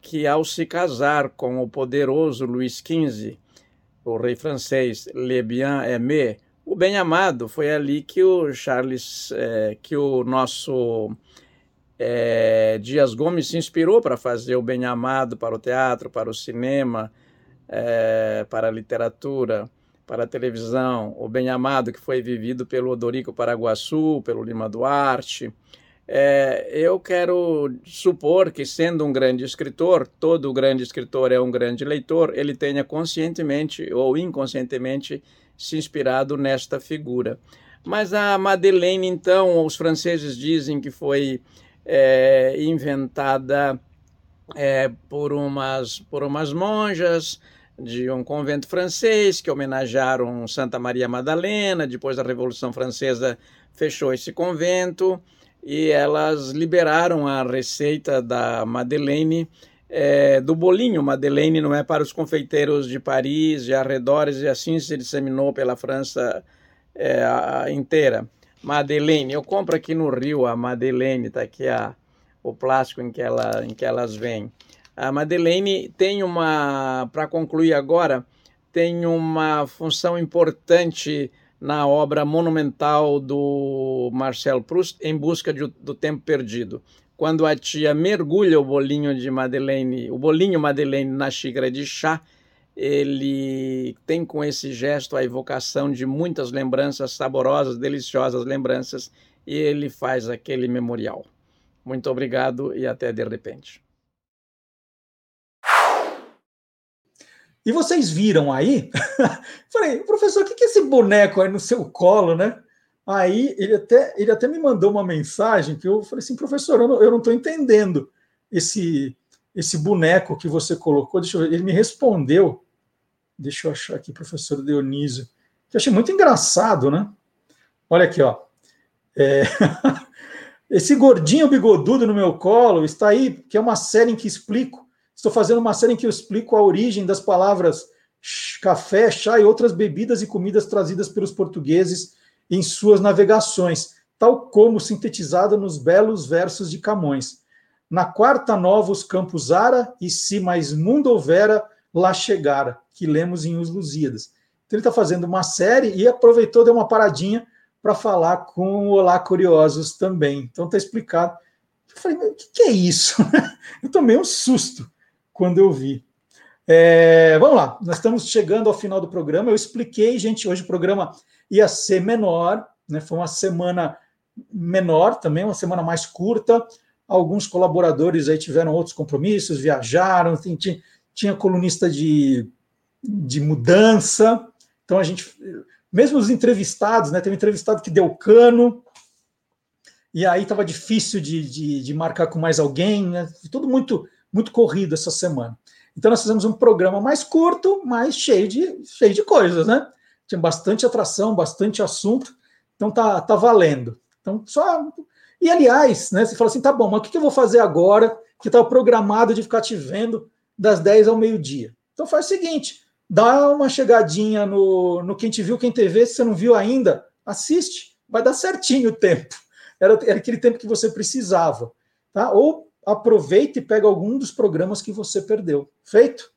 que ao se casar com o poderoso Luís XV, o rei francês Le Bien-Aimé, o bem-amado, foi ali que o Charles, é, que o nosso é, Dias Gomes se inspirou para fazer o Bem Amado para o teatro, para o cinema, é, para a literatura, para a televisão. O Bem Amado que foi vivido pelo Odorico Paraguaçu, pelo Lima Duarte. É, eu quero supor que, sendo um grande escritor, todo grande escritor é um grande leitor, ele tenha conscientemente ou inconscientemente se inspirado nesta figura. Mas a Madeleine, então, os franceses dizem que foi é, inventada é, por, umas, por umas monjas de um convento francês que homenagearam Santa Maria Madalena. Depois da Revolução Francesa, fechou esse convento e elas liberaram a receita da Madeleine. É, do bolinho Madeleine não é para os confeiteiros de Paris e arredores, e assim se disseminou pela França é, inteira. Madeleine. Eu compro aqui no Rio a Madeleine, tá aqui a, o plástico em que, ela, em que elas vêm. A Madeleine tem uma, para concluir agora, tem uma função importante na obra monumental do Marcel Proust, Em Busca de, do Tempo Perdido. Quando a tia mergulha o bolinho de Madeleine, o bolinho Madeleine na xícara de chá, ele tem com esse gesto a evocação de muitas lembranças saborosas, deliciosas lembranças, e ele faz aquele memorial. Muito obrigado e até de repente. E vocês viram aí? Falei, professor, o que é esse boneco aí no seu colo, né? Aí ele até, ele até me mandou uma mensagem que eu falei assim, professor, eu não estou entendendo esse, esse boneco que você colocou, deixa eu ver, ele me respondeu, deixa eu achar aqui, professor Dionísio, que eu achei muito engraçado, né? Olha aqui, ó. É... Esse gordinho bigodudo no meu colo está aí, que é uma série em que explico. Estou fazendo uma série em que eu explico a origem das palavras café, chá e outras bebidas e comidas trazidas pelos portugueses em suas navegações, tal como sintetizada nos belos versos de Camões. Na quarta nova os campos ara, e se mais mundo houvera, lá chegara, que lemos em Os Lusíadas. Então ele está fazendo uma série e aproveitou, deu uma paradinha para falar com o Olá Curiosos também. Então está explicado. Eu falei, o que, que é isso? eu tomei um susto quando eu vi. É, vamos lá, nós estamos chegando ao final do programa. Eu expliquei, gente, hoje o programa ia ser menor, né? Foi uma semana menor também, uma semana mais curta. Alguns colaboradores aí tiveram outros compromissos, viajaram, tinha, tinha colunista de, de mudança. Então a gente, mesmo os entrevistados, né? Teve um entrevistado que deu cano, e aí estava difícil de, de, de, marcar com mais alguém, né? Tudo muito, muito corrido essa semana. Então nós fizemos um programa mais curto, mas cheio de, cheio de coisas, né? Tinha bastante atração, bastante assunto, então tá, tá valendo. Então só e aliás, né? Você fala assim, tá bom, mas o que eu vou fazer agora que está programado de ficar te vendo das 10 ao meio-dia? Então faz o seguinte, dá uma chegadinha no, no Quem Te Viu, Quem TV, se você não viu ainda, assiste, vai dar certinho o tempo. Era, era aquele tempo que você precisava. Tá? Ou aproveita e pega algum dos programas que você perdeu. Feito?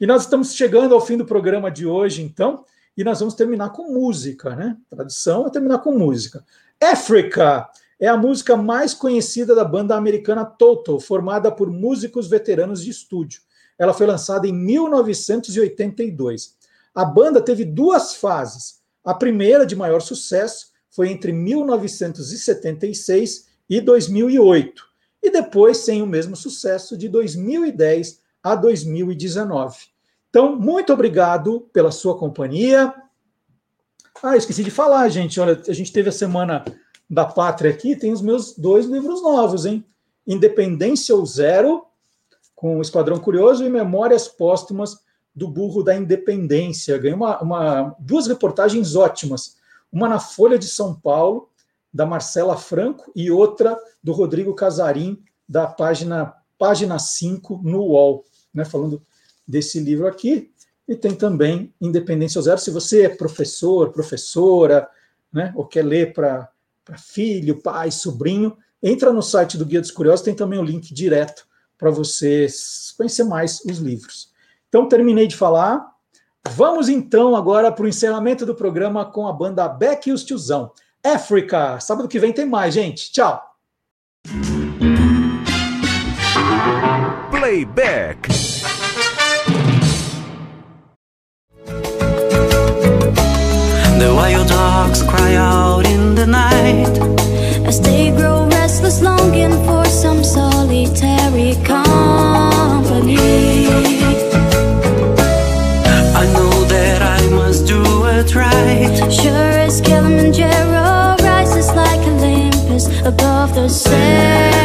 E nós estamos chegando ao fim do programa de hoje, então, e nós vamos terminar com música, né? Tradição é terminar com música. Africa é a música mais conhecida da banda americana Toto, formada por músicos veteranos de estúdio. Ela foi lançada em 1982. A banda teve duas fases. A primeira, de maior sucesso, foi entre 1976 e 2008 e depois sem o mesmo sucesso de 2010 a 2019. Então, muito obrigado pela sua companhia. Ah, esqueci de falar, gente. Olha, a gente teve a semana da pátria aqui, tem os meus dois livros novos, hein? Independência ou Zero, com o Esquadrão Curioso, e Memórias Póstumas do Burro da Independência. Ganhei uma, uma, duas reportagens ótimas. Uma na Folha de São Paulo da Marcela Franco e outra do Rodrigo Casarim, da página, página 5 no UOL, né, falando desse livro aqui. E tem também Independência Zero. Se você é professor, professora, né, ou quer ler para filho, pai, sobrinho, entra no site do Guia dos Curiosos, tem também o link direto para você conhecer mais os livros. Então, terminei de falar. Vamos então agora para o encerramento do programa com a banda Beck e os Tiozão. África. Sábado que vem tem mais, gente. Tchau. Playback. The wild dogs cry out in the night as they grow restless, longing for some solitary company. I know that I must do it right. Sure as Kilimanjaro above the sand.